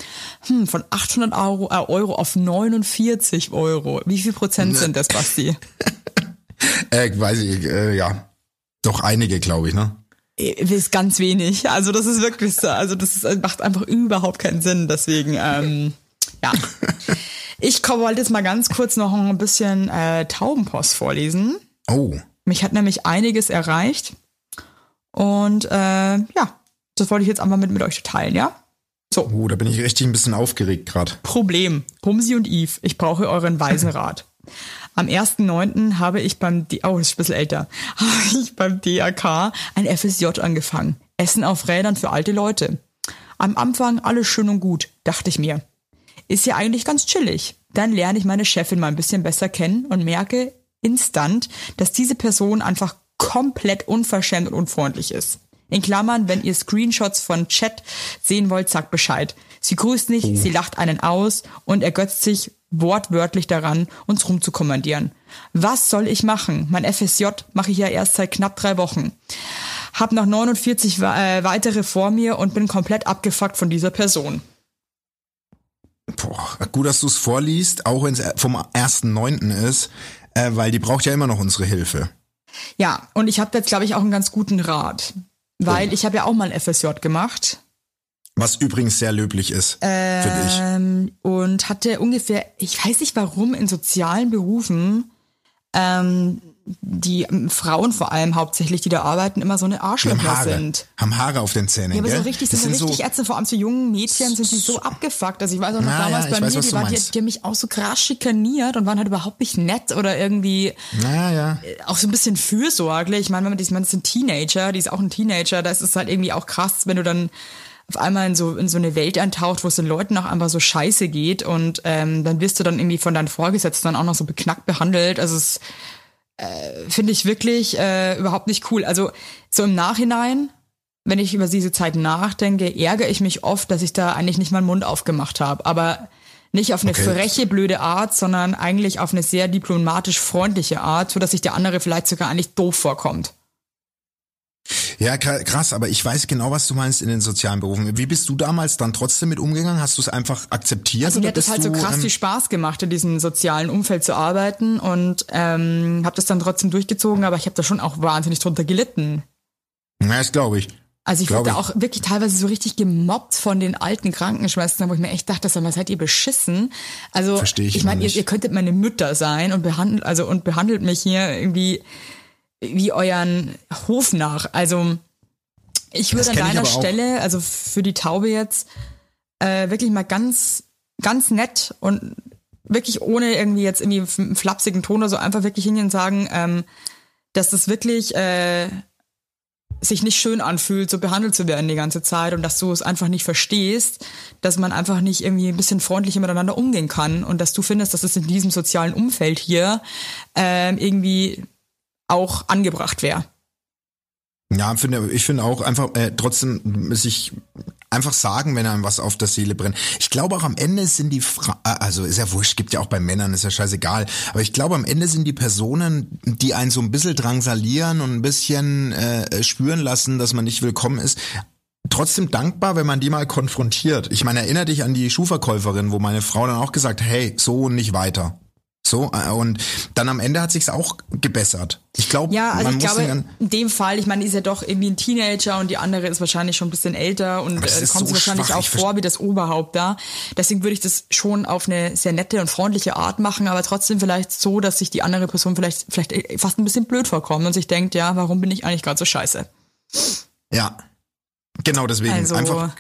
hm, von 800 Euro, äh, Euro auf 49 Euro. Wie viel Prozent sind das, Basti? Äh, weiß ich, äh, ja, doch einige, glaube ich, ne? Äh, Ist ganz wenig. Also das ist wirklich so. Also das ist, macht einfach überhaupt keinen Sinn. Deswegen, ähm, ja. Ich wollte jetzt mal ganz kurz noch ein bisschen äh, Taubenpost vorlesen. Oh, Mich hat nämlich einiges erreicht. Und äh, ja, das wollte ich jetzt einfach mit, mit euch teilen, ja? So, oh, da bin ich richtig ein bisschen aufgeregt gerade. Problem. Bumsi und Eve, ich brauche euren weisen Rat. Am 1.9. habe ich beim, D oh, ist ein bisschen älter, habe ich beim DRK ein FSJ angefangen. Essen auf Rädern für alte Leute. Am Anfang alles schön und gut, dachte ich mir. Ist ja eigentlich ganz chillig. Dann lerne ich meine Chefin mal ein bisschen besser kennen und merke instant, dass diese Person einfach komplett unverschämt und unfreundlich ist. In Klammern, wenn ihr Screenshots von Chat sehen wollt, sagt Bescheid. Sie grüßt nicht, sie lacht einen aus und ergötzt sich wortwörtlich daran, uns rumzukommandieren. Was soll ich machen? Mein FSJ mache ich ja erst seit knapp drei Wochen. Hab noch 49 wa- äh, weitere vor mir und bin komplett abgefuckt von dieser Person. Boah, gut, dass du es vorliest, auch wenn es vom 1.9. ist, äh, weil die braucht ja immer noch unsere Hilfe. Ja, und ich habe jetzt, glaube ich, auch einen ganz guten Rat. Weil ich habe ja auch mal ein FSJ gemacht Was übrigens sehr löblich ist für dich. ähm, und hatte ungefähr, ich weiß nicht warum, in sozialen Berufen ähm, die ähm, Frauen vor allem hauptsächlich, die da arbeiten, immer so eine Arschlöcher sind. haben Haare auf den Zähnen, Ja, aber so richtig, das sind so sind richtig ätzend, vor allem zu jungen Mädchen sind die so abgefuckt. Also ich weiß auch noch Na, damals ja, bei ich weiß, mir, die, du war, die, die haben mich auch so krass schikaniert und waren halt überhaupt nicht nett oder irgendwie Na ja. auch so ein bisschen fürsorglich. Ich meine, wenn man die, man ist ein Teenager, die ist auch ein Teenager, da ist es halt irgendwie auch krass, wenn du dann auf einmal in so in so eine Welt eintaucht, wo es den Leuten auch einfach so scheiße geht und ähm, dann wirst du dann irgendwie von deinen Vorgesetzten dann auch noch so beknackt behandelt. Also es äh, finde ich wirklich äh, überhaupt nicht cool. Also so im Nachhinein, wenn ich über diese Zeit nachdenke, ärgere ich mich oft, dass ich da eigentlich nicht meinen Mund aufgemacht habe. Aber nicht auf eine Okay. freche, blöde Art, sondern eigentlich auf eine sehr diplomatisch freundliche Art, so dass sich der andere vielleicht sogar eigentlich doof vorkommt. Ja, kra- krass, aber ich weiß genau, was du meinst in den sozialen Berufen. Wie bist du damals dann trotzdem mit umgegangen? Hast du es einfach akzeptiert? Also mir hat es halt so krass ähm, viel Spaß gemacht, in diesem sozialen Umfeld zu arbeiten und ähm, habe das dann trotzdem durchgezogen, aber ich habe da schon auch wahnsinnig drunter gelitten. Ja, das glaube ich. Also ich wurde auch wirklich teilweise so richtig gemobbt von den alten Krankenschwestern, wo ich mir echt dachte, sag mal, seid ihr beschissen? Also Versteh ich ich meine, ihr, ihr könntet meine Mütter sein und behandelt also und behandelt mich hier irgendwie wie euren Hof nach. Also ich würde an deiner. Stelle, also für die Taube jetzt, äh, wirklich mal ganz, ganz nett und wirklich ohne irgendwie jetzt irgendwie einen flapsigen Ton oder so einfach wirklich hingehen und sagen, ähm, dass das wirklich äh, sich nicht schön anfühlt, so behandelt zu werden die ganze Zeit und dass du es einfach nicht verstehst, dass man einfach nicht irgendwie ein bisschen freundlicher miteinander umgehen kann und dass du findest, dass es in diesem sozialen Umfeld hier ähm, irgendwie auch angebracht wäre. Ja, finde, ich finde auch einfach äh, trotzdem sich einfach sagen, wenn einem was auf der Seele brennt. Ich glaube auch am Ende sind die Fra äh, also ist ja wurscht, gibt ja auch bei Männern, ist ja scheißegal, aber ich glaube am Ende sind die Personen, die einen so ein bisschen drangsalieren und ein bisschen äh, spüren lassen, dass man nicht willkommen ist, trotzdem dankbar, wenn man die mal konfrontiert. Ich meine, erinnere dich an die Schuhverkäuferin, wo meine Frau dann auch gesagt, hey, so und nicht weiter. So, äh, und dann am Ende hat sich's auch gebessert. Ich glaube, Ja, also man ich muss glaube, in dem Fall, ich meine, ist ja doch irgendwie ein Teenager und die andere ist wahrscheinlich schon ein bisschen älter und äh, kommt so wahrscheinlich schwach, auch vor wie das Oberhaupt da. Deswegen würde ich das schon auf eine sehr nette und freundliche Art machen, aber trotzdem vielleicht so, dass sich die andere Person vielleicht, vielleicht äh, fast ein bisschen blöd vorkommt und sich denkt, ja, warum bin ich eigentlich gerade so scheiße? Ja, genau deswegen. Also, Einfach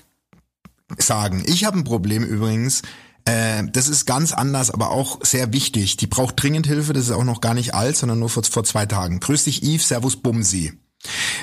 sagen. Ich habe ein Problem übrigens. Äh, das ist ganz anders, aber auch sehr wichtig. Die braucht dringend Hilfe. Das ist auch noch gar nicht alt, sondern nur vor, vor zwei Tagen. Grüß dich, Yves. Servus, Bumsi.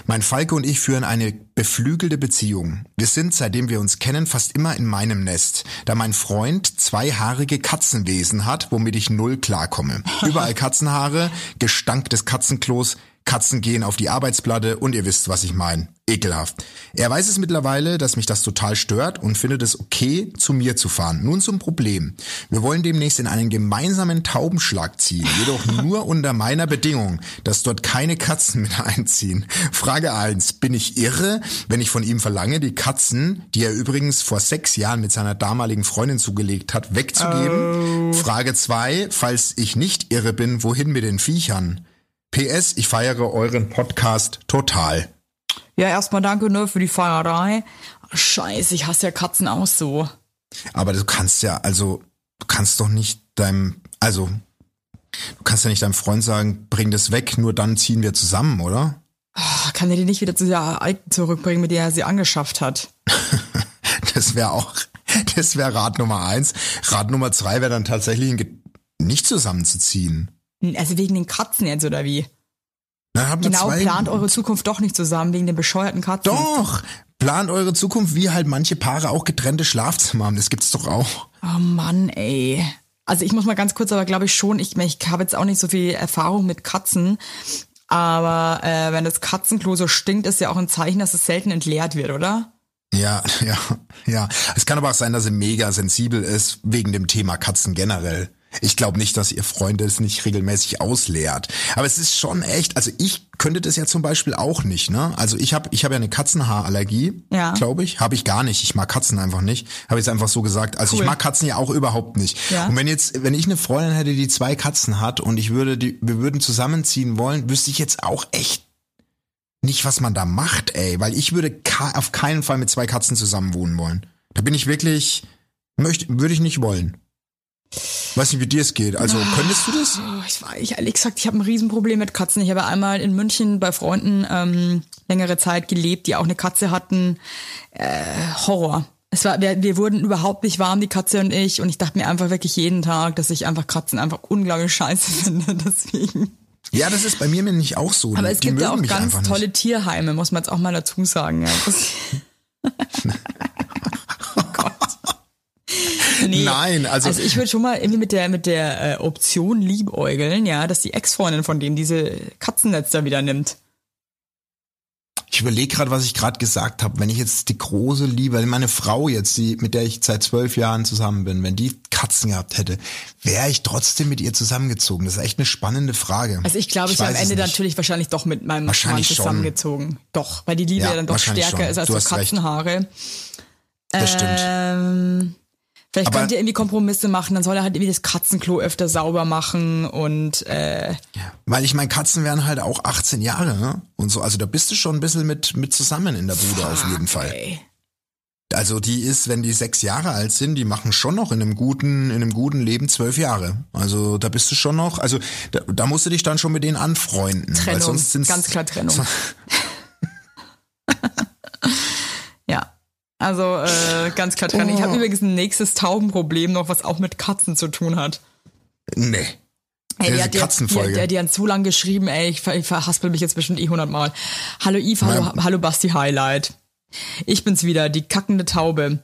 Mein Falke und ich führen eine beflügelte Beziehung. Wir sind, seitdem wir uns kennen, fast immer in meinem Nest, da mein Freund zwei haarige Katzenwesen hat, womit ich null klarkomme. Überall Katzenhaare, Gestank des Katzenklos, Katzen gehen auf die Arbeitsplatte und ihr wisst, was ich meine. Ekelhaft. Er weiß es mittlerweile, dass mich das total stört und findet es okay, zu mir zu fahren. Nun zum Problem. Wir wollen demnächst in einen gemeinsamen Taubenschlag ziehen, jedoch nur unter meiner Bedingung, dass dort keine Katzen mit einziehen. Frage eins: Bin ich irre, wenn ich von ihm verlange, die Katzen, die er übrigens vor sechs Jahren mit seiner damaligen Freundin zugelegt hat, wegzugeben? Frage zwei: Falls ich nicht irre bin, wohin mit den Viechern? PS, ich feiere euren Podcast total. Ja, erstmal danke nur für die Feierei. Scheiße, ich hasse ja Katzen auch so. Aber du kannst ja, also, du kannst doch nicht deinem, also, du kannst ja nicht deinem Freund sagen, bring das weg, nur dann ziehen wir zusammen, oder? Ah, Kann er die nicht wieder zu der alten zurückbringen, mit der er sie angeschafft hat? Das wäre auch, das wäre Rat Nummer eins. Rat Nummer zwei wäre dann tatsächlich nicht zusammenzuziehen. Also wegen den Katzen jetzt oder wie? Hat man Genau, zwei, plant eure Zukunft doch nicht zusammen wegen den bescheuerten Katzen. Doch, plant eure Zukunft, wie halt manche Paare auch getrennte Schlafzimmer haben. Das gibt's doch auch. Oh Mann, ey. Also ich muss mal ganz kurz, aber glaube ich schon, ich, ich habe jetzt auch nicht so viel Erfahrung mit Katzen, aber äh, wenn das Katzenklo so stinkt, ist ja auch ein Zeichen, dass es selten entleert wird, oder? Ja, ja, ja. Es kann aber auch sein, dass er mega sensibel ist wegen dem Thema Katzen generell. Ich glaube nicht, dass ihr Freund es nicht regelmäßig ausleert. Aber es ist schon echt, also ich könnte das ja zum Beispiel auch nicht, ne? Also ich habe ich hab ja eine Katzenhaarallergie, Ja. glaube ich. Habe ich gar nicht. Ich mag Katzen einfach nicht. Habe jetzt einfach so gesagt. Also Cool. ich mag Katzen ja auch überhaupt nicht. Ja. Und wenn jetzt, wenn ich eine Freundin hätte, die zwei Katzen hat und ich würde die, wir würden zusammenziehen wollen, wüsste ich jetzt auch echt nicht, was man da macht, ey, weil ich würde auf keinen Fall mit zwei Katzen zusammen wohnen wollen. Da bin ich wirklich, möchte, würde ich nicht wollen. Weiß nicht, wie dir es geht. Also, könntest du das? Oh, ich war, ich ehrlich gesagt, ich habe ein Riesenproblem mit Katzen. Ich habe einmal in München bei Freunden ähm, längere Zeit gelebt, die auch eine Katze hatten. Äh, Horror. Es war, wir, wir wurden überhaupt nicht warm, die Katze und ich. Und ich dachte mir einfach wirklich jeden Tag, dass ich einfach Katzen einfach unglaublich scheiße finde. Deswegen. Ja, das ist bei mir nämlich auch so. Aber es Die gibt ja auch ganz tolle Tierheime, muss man jetzt auch mal dazu sagen. Ja. Nee. Nein, also- also ich würde schon mal irgendwie mit der mit der äh, Option liebäugeln, ja, dass die Ex-Freundin von denen diese Katzennetz da wieder nimmt. Ich überlege gerade, was ich gerade gesagt habe. Wenn ich jetzt die große Liebe, meine Frau jetzt, die, mit der ich seit zwölf Jahren zusammen bin, wenn die Katzen gehabt hätte, wäre ich trotzdem mit ihr zusammengezogen. Das ist echt eine spannende Frage. Also ich glaube, ich, wäre am Ende natürlich wahrscheinlich doch mit meinem Mann schon. zusammengezogen. Doch, weil die Liebe Ja, ja, dann doch stärker schon. ist als Du so. Katzenhaare. Das stimmt. Vielleicht Aber- könnt ihr irgendwie Kompromisse machen, dann soll er halt irgendwie das Katzenklo öfter sauber machen und äh, Weil ich meine, Katzen wären halt auch 18 Jahre, ne? Und so, also da bist du schon ein bisschen mit, mit zusammen in der Bude auf jeden Fall. ey. Also die ist, wenn die sechs Jahre alt sind, die machen schon noch in einem guten, in einem guten Leben zwölf Jahre. Also da bist du schon noch, also da, da musst du dich dann schon mit denen anfreunden. weil Trennung, sonst sind's, ganz klar Trennung. Ja. Also äh, ganz klar trennen. Ich Oh. habe übrigens ein nächstes Taubenproblem noch, was auch mit Katzen zu tun hat. Nee. Ey, ist die, hat, die, Katzenfolge. die, die, die hat so lang geschrieben, ey, ich, ver- ich verhaspel mich jetzt bestimmt eh hundertmal. Hallo Yves, hallo, hallo Basti Highlight. Ich bin's wieder, die kackende Taube.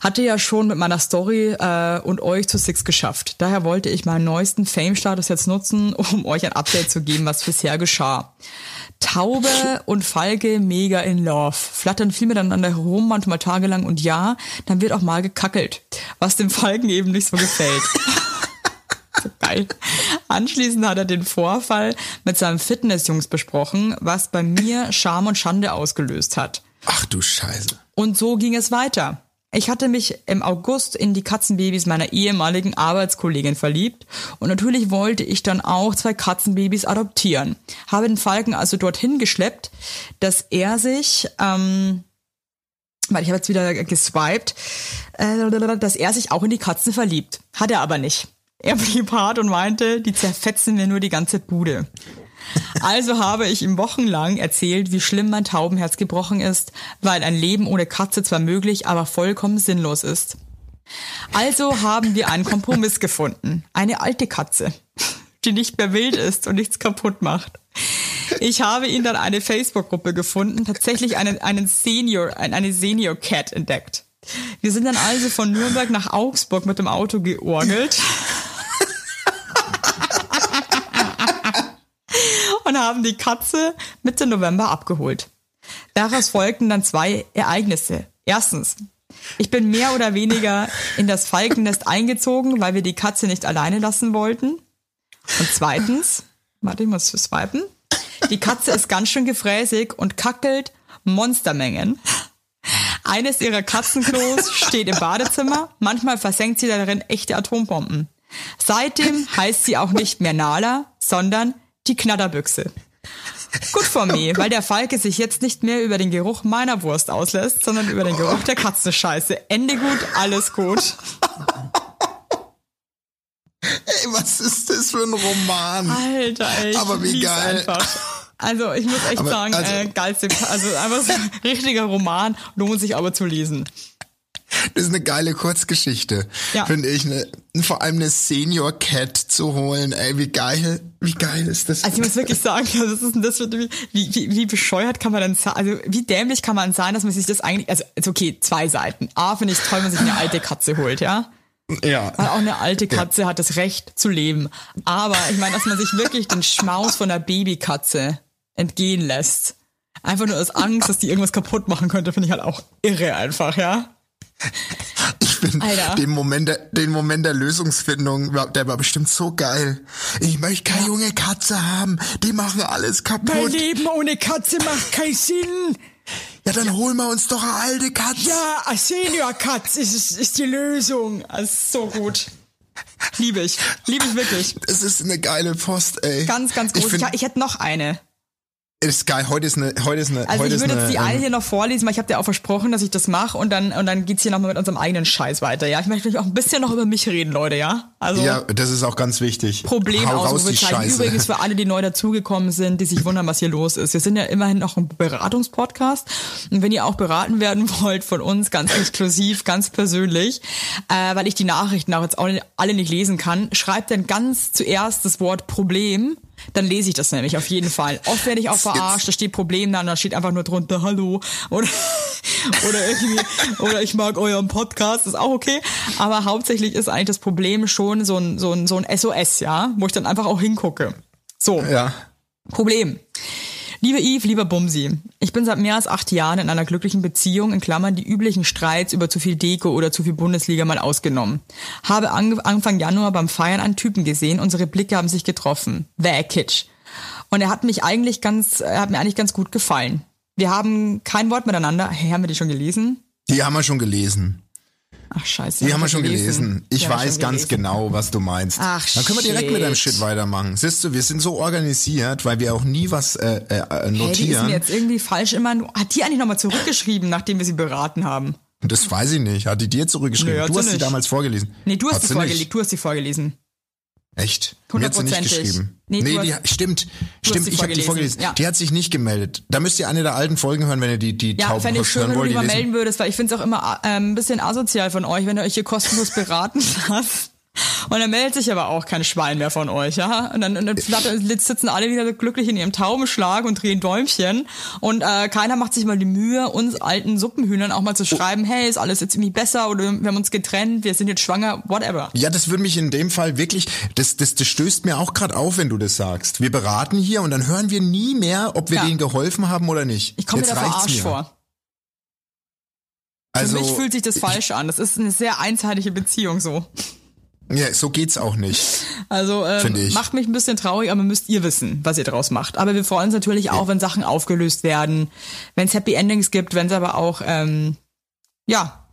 Hatte ja schon mit meiner Story äh, und euch zu Six geschafft. Daher wollte ich meinen neuesten Fame-Status jetzt nutzen, um euch ein Update zu geben, was bisher geschah. Taube und Falke mega in love. Flattern viel miteinander herum, manchmal tagelang und ja, dann wird auch mal gekackelt. Was dem Falken eben nicht so gefällt. Geil. Anschließend hat er den Vorfall mit seinem Fitnessjungs besprochen, was bei mir Scham und Schande ausgelöst hat. Ach du Scheiße. Und so ging es weiter. Ich hatte mich im August in die Katzenbabys meiner ehemaligen Arbeitskollegin verliebt und natürlich wollte ich dann auch zwei Katzenbabys adoptieren. Habe den Falken also dorthin geschleppt, dass er sich, ähm, weil ich habe jetzt wieder geswiped, äh, dass er sich auch in die Katzen verliebt. Hat er aber nicht. Er blieb hart und meinte, die zerfetzen mir nur die ganze Bude. Also habe ich ihm wochenlang erzählt, wie schlimm mein Taubenherz gebrochen ist, weil ein Leben ohne Katze zwar möglich, aber vollkommen sinnlos ist. Also haben wir einen Kompromiss gefunden. Eine alte Katze, die nicht mehr wild ist und nichts kaputt macht. Ich habe ihn dann eine Facebook-Gruppe gefunden, tatsächlich einen, einen Senior, eine Senior Cat entdeckt. Wir sind dann also von Nürnberg nach Augsburg mit dem Auto georgelt. Und haben die Katze Mitte November abgeholt. Daraus folgten dann zwei Ereignisse. Erstens, ich bin mehr oder weniger in das Falkennest eingezogen, weil wir die Katze nicht alleine lassen wollten. Und zweitens, warte, ich muss swipen. Die Katze ist ganz schön gefräßig und kackelt Monstermengen. Eines ihrer Katzenklos steht im Badezimmer. Manchmal versenkt sie darin echte Atombomben. Seitdem heißt sie auch nicht mehr Nala, sondern die Knatterbüchse. Gut for me, weil der Falke sich jetzt nicht mehr über den Geruch meiner Wurst auslässt, sondern über den Geruch der Katzenscheiße. Ende gut, alles gut. Ey, was ist das für ein Roman? Alter, ey, Aber wie geil. Einfach. Also ich muss echt Aber, sagen, also- äh, geilste, also einfach so ein richtiger Roman, lohnt sich aber zu lesen. Das ist eine geile Kurzgeschichte. Ja. Finde ich. Eine, vor allem eine Senior Cat zu holen. Ey, wie geil, wie geil ist das? Also ich muss wirklich sagen, das ist das für, wie, wie, wie bescheuert kann man denn sein, also wie dämlich kann man sein, dass man sich das eigentlich, also okay, zwei Seiten. A, finde ich toll, wenn man sich eine alte Katze holt, ja? ja. Weil auch eine alte Katze hat das Recht zu leben. Aber ich meine, dass man sich wirklich den Schmaus von einer Babykatze entgehen lässt. Einfach nur aus Angst, dass die irgendwas kaputt machen könnte, finde ich halt auch irre einfach, ja? Ich finde Alter. den Moment, der, den Moment der Lösungsfindung, der war bestimmt so geil. Ich möchte keine junge Katze haben. Die machen alles kaputt. Leben ohne Katze macht keinen Sinn. Ja, dann holen wir uns doch eine alte Katze. Ja, eine Senior-Katz ist, ist die Lösung. Ist so gut. Liebe ich. Liebe ich wirklich. Das ist eine geile Post, ey. Ganz, ganz Ich groß. Ich, find- ich hätte noch eine. Ist geil. Heute ist eine, heute ist eine, Also heute ich würde jetzt die eine ähm, hier noch vorlesen, weil ich habe dir auch versprochen, dass ich das mache und dann und dann geht's hier nochmal mit unserem eigenen Scheiß weiter, ja. Ich möchte nämlich auch ein bisschen noch über mich reden, Leute, ja. Also Ja, das ist auch ganz wichtig. Problem Ausrufezeichen. Übrigens für alle, die neu dazugekommen sind, die sich wundern, was hier los ist. Wir sind ja immerhin noch ein Beratungspodcast. Und wenn ihr auch beraten werden wollt von uns, ganz exklusiv, ganz persönlich, äh, weil ich die Nachrichten auch jetzt auch alle nicht lesen kann, schreibt dann ganz zuerst das Wort Problem. Dann lese ich das nämlich auf jeden Fall. Oft werde ich auch verarscht, da steht Problem da und da steht einfach nur drunter Hallo oder oder irgendwie oder ich mag euren Podcast, ist auch okay. Aber hauptsächlich ist eigentlich das Problem schon so ein so ein so ein SOS, ja, wo ich dann einfach auch hingucke. So. Ja. Problem. Liebe Yves, lieber Bumsi, ich bin seit mehr als acht Jahren in einer glücklichen Beziehung, in Klammern die üblichen Streits über zu viel Deko oder zu viel Bundesliga mal ausgenommen. Habe Anfang Januar beim Feiern einen Typen gesehen, unsere Blicke haben sich getroffen. Wäh, Kitsch. Und er hat mich eigentlich ganz, er hat mir eigentlich ganz gut gefallen. Wir haben kein Wort miteinander. Hey, haben wir die schon gelesen? Die haben wir schon gelesen. Ach scheiße. Die hab haben wir ich schon gelesen. Ich Die haben wir weiß ganz gelesen. genau, was du meinst. Ach, Dann können wir direkt mit deinem shit. Weitermachen. Siehst du, wir sind so organisiert, weil wir auch nie was äh, äh, Hey, die ist notieren. mir jetzt irgendwie falsch immer. Hat die eigentlich nochmal zurückgeschrieben, nachdem wir sie beraten haben? das weiß ich nicht. Hat die dir zurückgeschrieben? Nö, du sie hast sie nicht. damals vorgelesen. Nee, du hast Hat sie sie vorgelesen. Du hast sie vorgelesen. Echt? Mir hat sie nicht geschrieben. Nee, Nee, die, hast- stimmt. Stimmt, ich habe die vorgelesen. Ja. Die hat sich nicht gemeldet. Da müsst ihr eine der alten Folgen hören, wenn ihr die, die Ja, Tauben fände ich schön, hören wenn du wollt. Die mal lesen- melden würdest, weil ich finde es auch immer äh, ein bisschen asozial von euch, wenn ihr euch hier kostenlos beraten lasst. Und dann meldet sich aber auch kein Schwein mehr von euch, ja? Und dann, und dann sitzen alle wieder glücklich in ihrem Taubenschlag und drehen Däumchen. Und äh, keiner macht sich mal die Mühe, uns alten Suppenhühnern auch mal zu schreiben, hey, ist alles jetzt irgendwie besser oder wir haben uns getrennt, wir sind jetzt schwanger, whatever. Ja, das würde mich in dem Fall wirklich, das, das, das stößt mir auch gerade auf, wenn du das sagst. Wir beraten hier und dann hören wir nie mehr, ob wir Ja. denen geholfen haben oder nicht. Ich komme mir Jetzt da verarscht mir. vor. Also, Für mich fühlt sich das falsch an. Das ist eine sehr einseitige Beziehung so. Ja, so geht's auch nicht. Also ähm, macht mich ein bisschen traurig, aber müsst ihr wissen, was ihr draus macht. Aber wir freuen uns natürlich auch, wenn Sachen aufgelöst werden, wenn es Happy Endings gibt, wenn es aber auch ähm, ja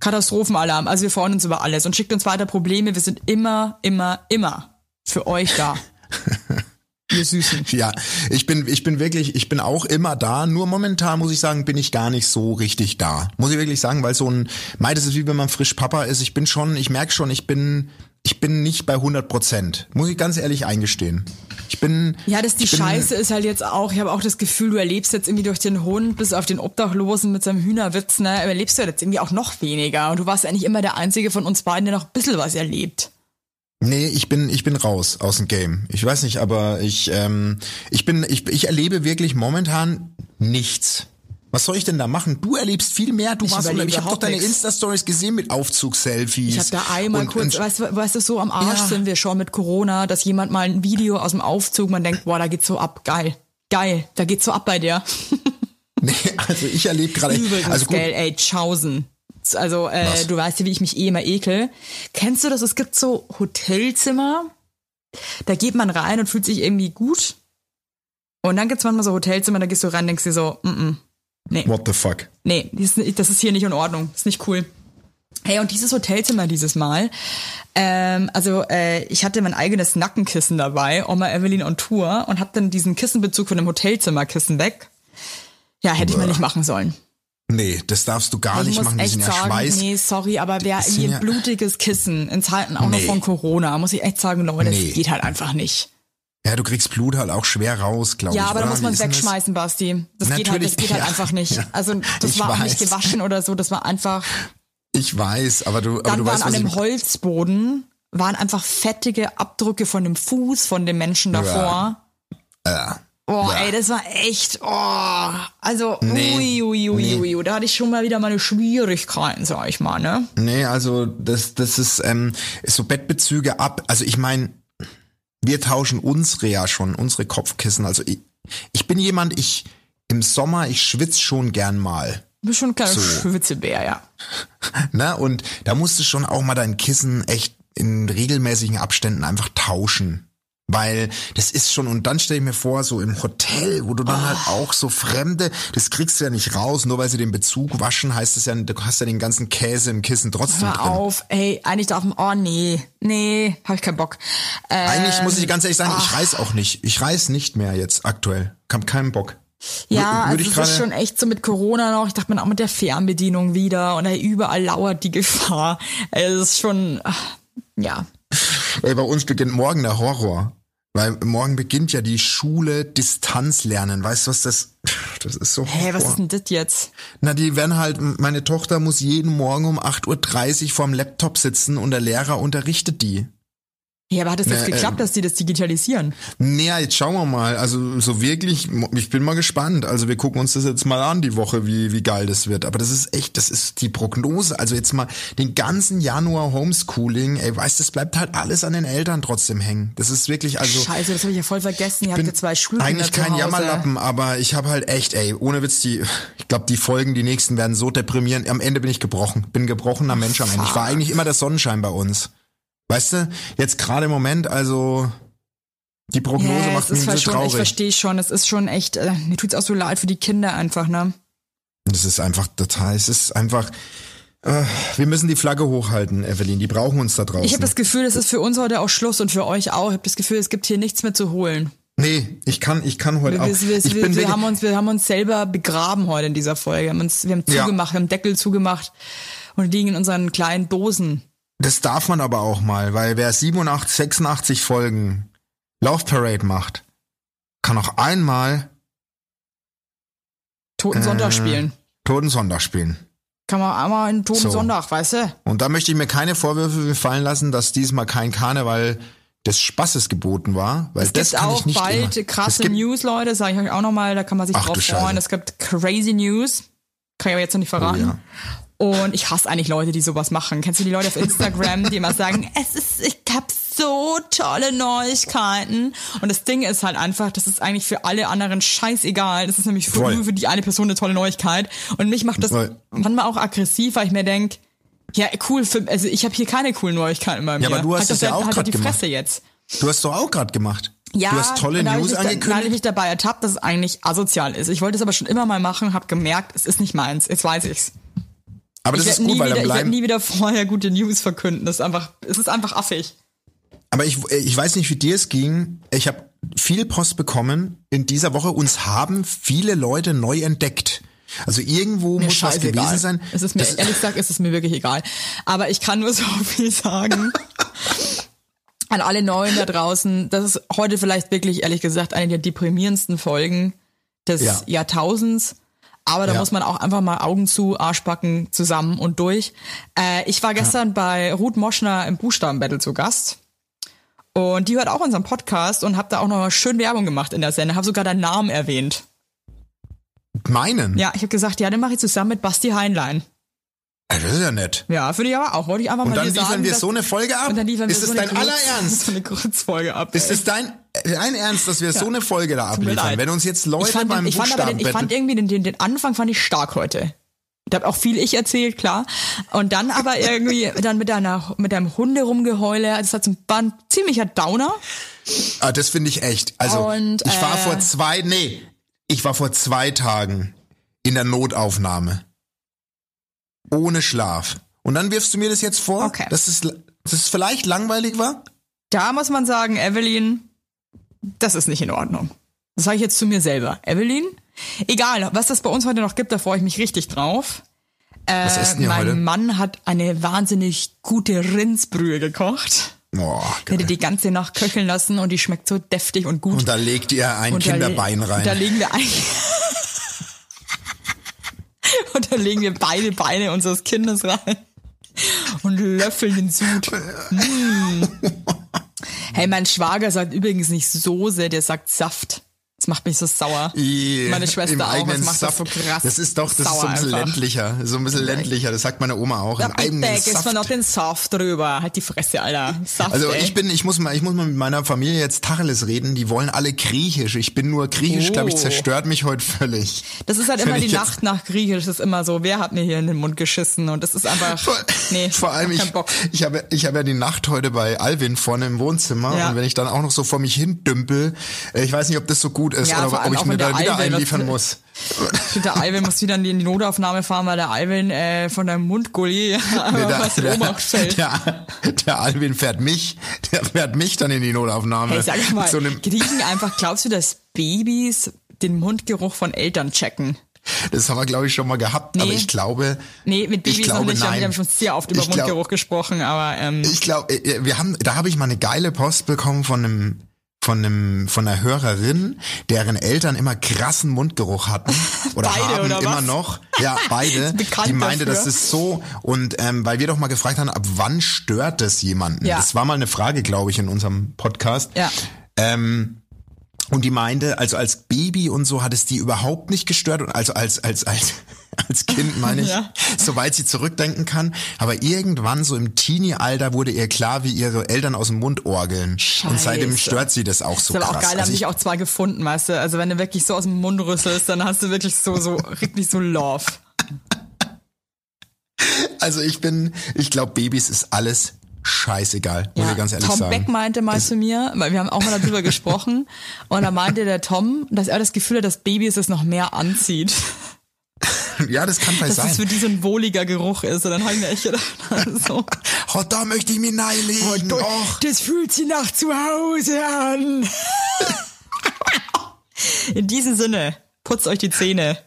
Katastrophenalarm. Also wir freuen uns über alles und schickt uns weiter Probleme. Wir sind immer, immer, immer für euch da. ihr Süßen. Ja, ich bin, ich bin wirklich, ich bin auch immer da. Nur momentan muss ich sagen, bin ich gar nicht so richtig da. Muss ich wirklich sagen, weil so ein, mei, das ist wie wenn man frisch Papa ist. Ich bin schon, ich merke schon, ich bin, ich bin nicht bei 100 Prozent. Muss ich ganz ehrlich eingestehen. Ich bin. Ja, das die bin, Scheiße ist halt jetzt auch, ich habe auch das Gefühl, du erlebst jetzt irgendwie durch den Hund bis auf den Obdachlosen mit seinem Hühnerwitz, ne, erlebst du jetzt irgendwie auch noch weniger. Und du warst eigentlich immer der Einzige von uns beiden, der noch ein bisschen was erlebt. Nee, ich bin, ich bin raus aus dem Game. Ich weiß nicht, aber ich, ähm, ich bin, ich, ich erlebe wirklich momentan nichts. Was soll ich denn da machen? Du erlebst viel mehr. Du Ich warst, überlebe ich habe doch überhaupt deine nix. Insta-Stories gesehen mit Aufzug-Selfies. Ich habe da einmal und, kurz, und, weißt du, weißt du, so am Arsch Ja. sind wir schon mit Corona, dass jemand mal ein Video aus dem Aufzug, man denkt, boah, da geht's so ab, geil. Geil, da geht's so ab bei dir. Nee, also ich erlebe gerade. Also gut, gell, ey, Also, äh, Was? du weißt ja, wie ich mich eh immer ekel. Kennst du das? Es gibt so Hotelzimmer, da geht man rein und fühlt sich irgendwie gut. Und dann gibt's manchmal so Hotelzimmer, da gehst du rein und denkst dir so, mm, mm, nee, what the fuck? nee, das ist, das ist hier nicht in Ordnung, das ist nicht cool. Hey, und dieses Hotelzimmer dieses Mal, ähm, also äh, ich hatte mein eigenes Nackenkissen dabei, Oma Evelyn on Tour, und hab dann diesen Kissenbezug von dem Hotelzimmerkissen weg. Ja, hätte ich mal nicht machen sollen. Nee, das darfst du gar Ich nicht machen. Die sind ja sagen, Schweiß. nee, sorry, aber wer irgendwie ja- blutiges Kissen in Zeiten auch noch Nee. von Corona, muss ich echt sagen, Leute, Nee. das geht halt einfach nicht. Ja, du kriegst Blut halt auch schwer raus, glaube ich. Ja, aber da muss man das? wegschmeißen, Basti. Das geht halt, das Natürlich, geht halt ja. einfach nicht. Ja. Also das Ich war auch nicht weiß. gewaschen oder so, das war einfach. Ich weiß, aber du, aber Dann du waren weißt, an dem Holzboden waren einfach fettige Abdrücke von dem Fuß von dem Menschen davor. Ja. Oh, Ja. ey, das war echt, oh, also, Nee. ui, ui, Nee. ui, da hatte ich schon mal wieder meine Schwierigkeiten, sag ich mal, ne? Nee, also das, das ist, ähm, so Bettbezüge ab. Also ich meine, wir tauschen unsere ja schon, unsere Kopfkissen. Also ich, ich bin jemand, ich im Sommer, ich schwitz schon gern mal. Du bist schon ein kleiner So. Schwitzebär, ja. Ne? Und da musst du schon auch mal dein Kissen echt in regelmäßigen Abständen einfach tauschen. Weil das ist schon, und dann stelle ich mir vor, so im Hotel, wo du dann halt auch so Fremde, das kriegst du ja nicht raus, nur weil sie den Bezug waschen, heißt es ja, du hast ja den ganzen Käse im Kissen trotzdem Hör drin. auf, ey, eigentlich darf man, oh nee, nee, hab ich keinen Bock. Ähm, Eigentlich muss ich ganz ehrlich sagen, ich reise auch nicht. Ich reise nicht mehr jetzt aktuell. Hab keinen Bock. Ja, Wür- würde also ich es ist schon echt so mit Corona noch. Ich dachte mir auch mit der Fernbedienung wieder und ey, überall lauert die Gefahr. Es ist schon, ja. Ey, bei uns beginnt morgen der Horror. Weil morgen beginnt ja die Schule Distanzlernen. Weißt du, was das, das ist so Hey, was ist denn das jetzt? Na, die werden halt, meine Tochter muss jeden Morgen um 8.30 Uhr vorm Laptop sitzen und der Lehrer unterrichtet die. Ja, aber hat es jetzt Ne, geklappt, ähm, dass die das digitalisieren? Naja, jetzt schauen wir mal. Also so wirklich, ich bin mal gespannt. Also wir gucken uns das jetzt mal an, die Woche, wie, wie geil das wird. Aber das ist echt, das ist die Prognose. Also jetzt mal den ganzen Januar Homeschooling, ey, weißt, das bleibt halt alles an den Eltern trotzdem hängen. Das ist wirklich, also Scheiße, das habe ich ja voll vergessen. Ihr habt ja zwei Schulkinder eigentlich kein. Jammerlappen, aber ich habe halt echt, ey, ohne Witz, die, ich glaube, die Folgen, die nächsten werden so deprimierend. Am Ende bin ich gebrochen, bin gebrochener Mensch am Ende. Ich war eigentlich immer der Sonnenschein bei uns. Weißt du, jetzt gerade im Moment, also die Prognose Ja, macht mich so schon, ich traurig. verstehe schon, es ist schon echt, äh, mir tut's auch so leid für die Kinder einfach, ne? Das ist einfach total, es ist einfach, äh, wir müssen die Flagge hochhalten, Evelyn, die brauchen uns da draußen. Ich habe das Gefühl, es ist für uns heute auch Schluss und für euch auch. Ich habe das Gefühl, es gibt hier nichts mehr zu holen. nee, ich kann, ich kann heute Wir, auch. wir, ich wir, bin wir, haben uns, wir haben uns selber begraben heute in dieser Folge. Wir haben, uns, wir haben Ja. zugemacht, wir haben Deckel zugemacht und liegen in unseren kleinen Dosen. Das darf man aber auch mal, weil wer 87, 86 Folgen Laufparade macht, kann auch einmal Toten Sonntag Äh. spielen. Toten Sonntag spielen. Kann man einmal einen Toten So. Sonntag, weißt du? Und da möchte ich mir keine Vorwürfe fallen lassen, dass diesmal kein Karneval des Spaßes geboten war, weil Es das gibt kann auch ich nicht bald immer. Krasse News, Leute, sage ich euch auch nochmal, da kann man sich Ach, drauf freuen. Es gibt crazy News. Kann ich aber jetzt noch nicht verraten. Oh, ja. Und ich hasse eigentlich Leute, die sowas machen. Kennst du die Leute auf Instagram, die immer sagen, es ist, ich hab so tolle Neuigkeiten. Und das Ding ist halt einfach, das ist eigentlich für alle anderen scheißegal. Das ist nämlich für, nur für die eine Person eine tolle Neuigkeit. Und mich macht das Voll. manchmal auch aggressiv, weil ich mir denk, ja, cool, für, also ich habe hier keine coolen Neuigkeiten bei mir. Ja, aber du hast halt das ja auch halt die gemacht. Fresse jetzt. du hast doch auch gerade gemacht. Ja, du hast tolle da News ich mich, Da, da habe ich angekündigt. mich dabei ertappt, dass es eigentlich asozial ist. Ich wollte es aber schon immer mal machen, habe gemerkt, es ist nicht meins. Jetzt weiß ich's. Aber das Ich ist werde gut, nie, weil wieder, dann ich werd bleiben. nie wieder vorher gute News verkünden. Das ist einfach, es ist einfach affig. Aber ich, ich weiß nicht, wie dir es ging. Ich habe viel Post bekommen in dieser Woche. Uns haben viele Leute neu entdeckt. Also irgendwo Mir muss was gewesen sein. Es ist mir, Das- ehrlich gesagt, ist es mir wirklich egal. Aber ich kann nur so viel sagen. An alle Neuen da draußen, das ist heute vielleicht wirklich, ehrlich gesagt, eine der deprimierendsten Folgen des Ja. Jahrtausends. Aber da Ja. muss man auch einfach mal Augen zu, Arschbacken zusammen und durch. Äh, ich war gestern bei Ruth Moschner im Buchstabenbattle zu Gast. Und die hört auch unseren Podcast und hab da auch noch schön Werbung gemacht in der Sendung. Hab sogar deinen Namen erwähnt. meinen. Ja, ich habe gesagt, ja, den mache ich zusammen mit Basti Heinlein. Ey, Das ist ja nett. Ja, finde ich aber auch. Wollte ich einfach Und mal dann liefern sagen, wir so eine Folge ab. und dann liefern wir ist das so dein Kurz- allerernst? So eine Kurzfolge ab. Ist es dein, dein Ernst, dass wir so eine Folge da abliefern? Wenn uns jetzt Leute ich fand, beim ich fand aber den, ich fand irgendwie den, den, den Anfang fand ich stark heute. Da hab auch viel ich erzählt, klar. Und dann aber irgendwie dann mit deiner mit deinem Hunde rumgeheule. Das hat so ein Band ziemlicher Downer. Ah, das finde ich echt. Also Und, ich war äh, vor zwei, nee, ich war vor zwei Tagen in der Notaufnahme. Ohne Schlaf. Und dann wirfst du mir das jetzt vor, Okay. dass, es, dass es vielleicht langweilig war? Da muss man sagen, Evelyn, das ist nicht in Ordnung. Das sage ich jetzt zu mir selber. Evelyn, egal, was das bei uns heute noch gibt, da freue ich mich richtig drauf. Was Äh, essen ihr mein heute? Mann hat eine wahnsinnig gute Rindsbrühe gekocht. Der hätte die ganze Nacht köcheln lassen und die schmeckt so deftig und gut. Und da legt ihr ein Und da Kinderbein rein. Da legen wir ein. und da legen wir beide Beine unseres Kindes rein. Und löffeln den Sud. Mm. Hey, mein Schwager sagt übrigens nicht Soße, der sagt Saft. Das macht mich so sauer. I, Meine Schwester auch, das macht das Saft. so krass Das ist doch, das ist so ein bisschen einfach. ländlicher, so ein bisschen ländlicher. Das sagt meine Oma auch. Ja, Im eigenen bitte, Saft. mir noch den Saft drüber. Halt die Fresse, Alter. Saft, Also ich bin, ich muss mal, ich muss mal mit meiner Familie jetzt Tacheles reden. Die wollen alle Griechisch. Ich bin nur Griechisch, glaube ich, Oh. zerstört mich heute völlig. Das ist halt Wenn immer die Nacht nach Griechisch. Das ist immer so, wer hat mir hier in den Mund geschissen? Und das ist einfach, nee, Vor allem ich, keinen Bock. ich habe, ich habe ja die Nacht heute bei Alvin vorne im Wohnzimmer Ja. und wenn ich dann auch noch so vor mich hin dümpel, äh, ich weiß nicht, ob das so gut ist Ja, oder ob ich mir da der wieder Alvin einliefern muss. Der Alvin muss wieder in die Notaufnahme fahren, weil der Alvin äh, von deinem Mundgulli Nee, nee, der, was der, Ohnmacht fällt. der, der Alvin fährt mich, der fährt mich dann in die Notaufnahme. Hey, sag mal, Mit so kriegen einfach, glaubst du, dass Babys den Mundgeruch von Eltern checken? das haben wir glaube ich schon mal gehabt, Nee. aber ich glaube, Nee, mit Babys ich noch glaube nicht. Wir haben- nein. Wir haben schon sehr oft über Ich glaub- Mundgeruch gesprochen, aber ähm, Ich glaube, wir haben, da habe ich mal eine geile Post bekommen von einem von einem von einer Hörerin, deren Eltern immer krassen Mundgeruch hatten oder Beide, haben oder immer was? noch. Ja, beide. Die meinte, dafür. das ist so und ähm, weil wir doch mal gefragt haben, ab wann stört das jemanden? Ja. Das war mal eine Frage, glaube ich, in unserem Podcast. Ja. Ähm, und die meinte, also als Baby und so hat es die überhaupt nicht gestört und also als als als als Kind meine ich, Ja. soweit sie zurückdenken kann. Aber irgendwann so im Teenie-Alter wurde ihr klar, wie ihre Eltern aus dem Mund orgeln. Und seitdem Scheiße. stört sie das auch so ist aber krass. auch geil, also haben ich, sich auch zwei gefunden, weißt du? Also wenn du wirklich so aus dem Mund rüsselst, dann hast du wirklich so, so, richtig so Love. also ich bin, ich glaube, Babys ist alles scheißegal, muss ich ganz ehrlich Tom sagen. Beck meinte mal zu mir, weil wir haben auch mal darüber gesprochen, und da meinte der Tom, dass er das Gefühl hat, dass Babys es noch mehr anzieht. ja, das kann vielleicht Dass sein. es für die so ein wohliger Geruch ist. Und dann habe ich mir echt gedacht, so, oh, da möchte ich mich reinlegen. du, Och. das fühlt sich nach zu Hause an. In diesem Sinne, putzt euch die Zähne.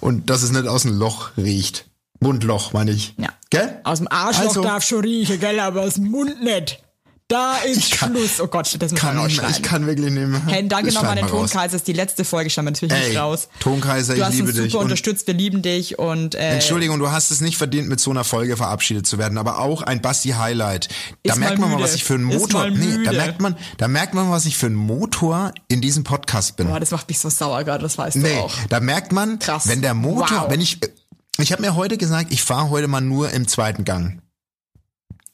Und dass es nicht aus dem Loch riecht. Mundloch, meine ich. Ja. Gell? Aus dem Arschloch Also- darf schon riechen, gell, aber aus dem Mund nicht. Da ist kann- Schluss. Oh Gott, das Kann, rausschneiden. ich kann wirklich nicht mehr. Hey, danke nochmal an den. Tonkaiser. Ist die letzte Folge, stand natürlich Ey, nicht raus. Tonkaiser, Du ich hast liebe uns super dich. Und unterstützt, wir lieben dich und äh, Entschuldigung, du hast es nicht verdient, mit so einer Folge verabschiedet zu werden, aber auch ein Basti-Highlight. Da merkt man mal, was ich für ein Motor, nee, da merkt man, da merkt man, was ich für ein Motor in diesem Podcast bin. boah, das macht mich so sauer gerade, das weißt nee, du auch. da merkt man, Krass. wenn der Motor, Wow. wenn ich, ich habe mir heute gesagt, ich fahre heute mal nur im zweiten Gang.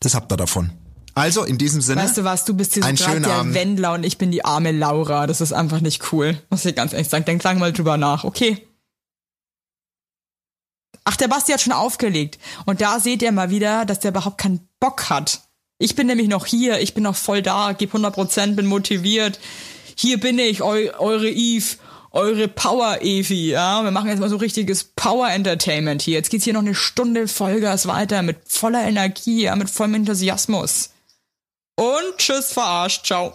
Das habt ihr davon. Also, in diesem Sinne. Weißt du was, du bist hier so gerade der. Wendler und ich bin die arme Laura. Das ist einfach nicht cool. Muss ich ganz ehrlich sagen. Denk lang mal drüber nach, okay? Ach, der Basti hat schon aufgelegt. Und da seht ihr mal wieder, dass der überhaupt keinen Bock hat. Ich bin nämlich noch hier, ich bin noch voll da, gebe 100%, bin motiviert. Hier bin ich, eu eure Eve, eure Power Evi, ja. Wir machen jetzt mal so richtiges Power Entertainment hier. Jetzt geht's hier noch eine Stunde Vollgas weiter mit voller Energie, ja, mit vollem Enthusiasmus. Und tschüss, verarscht. Ciao.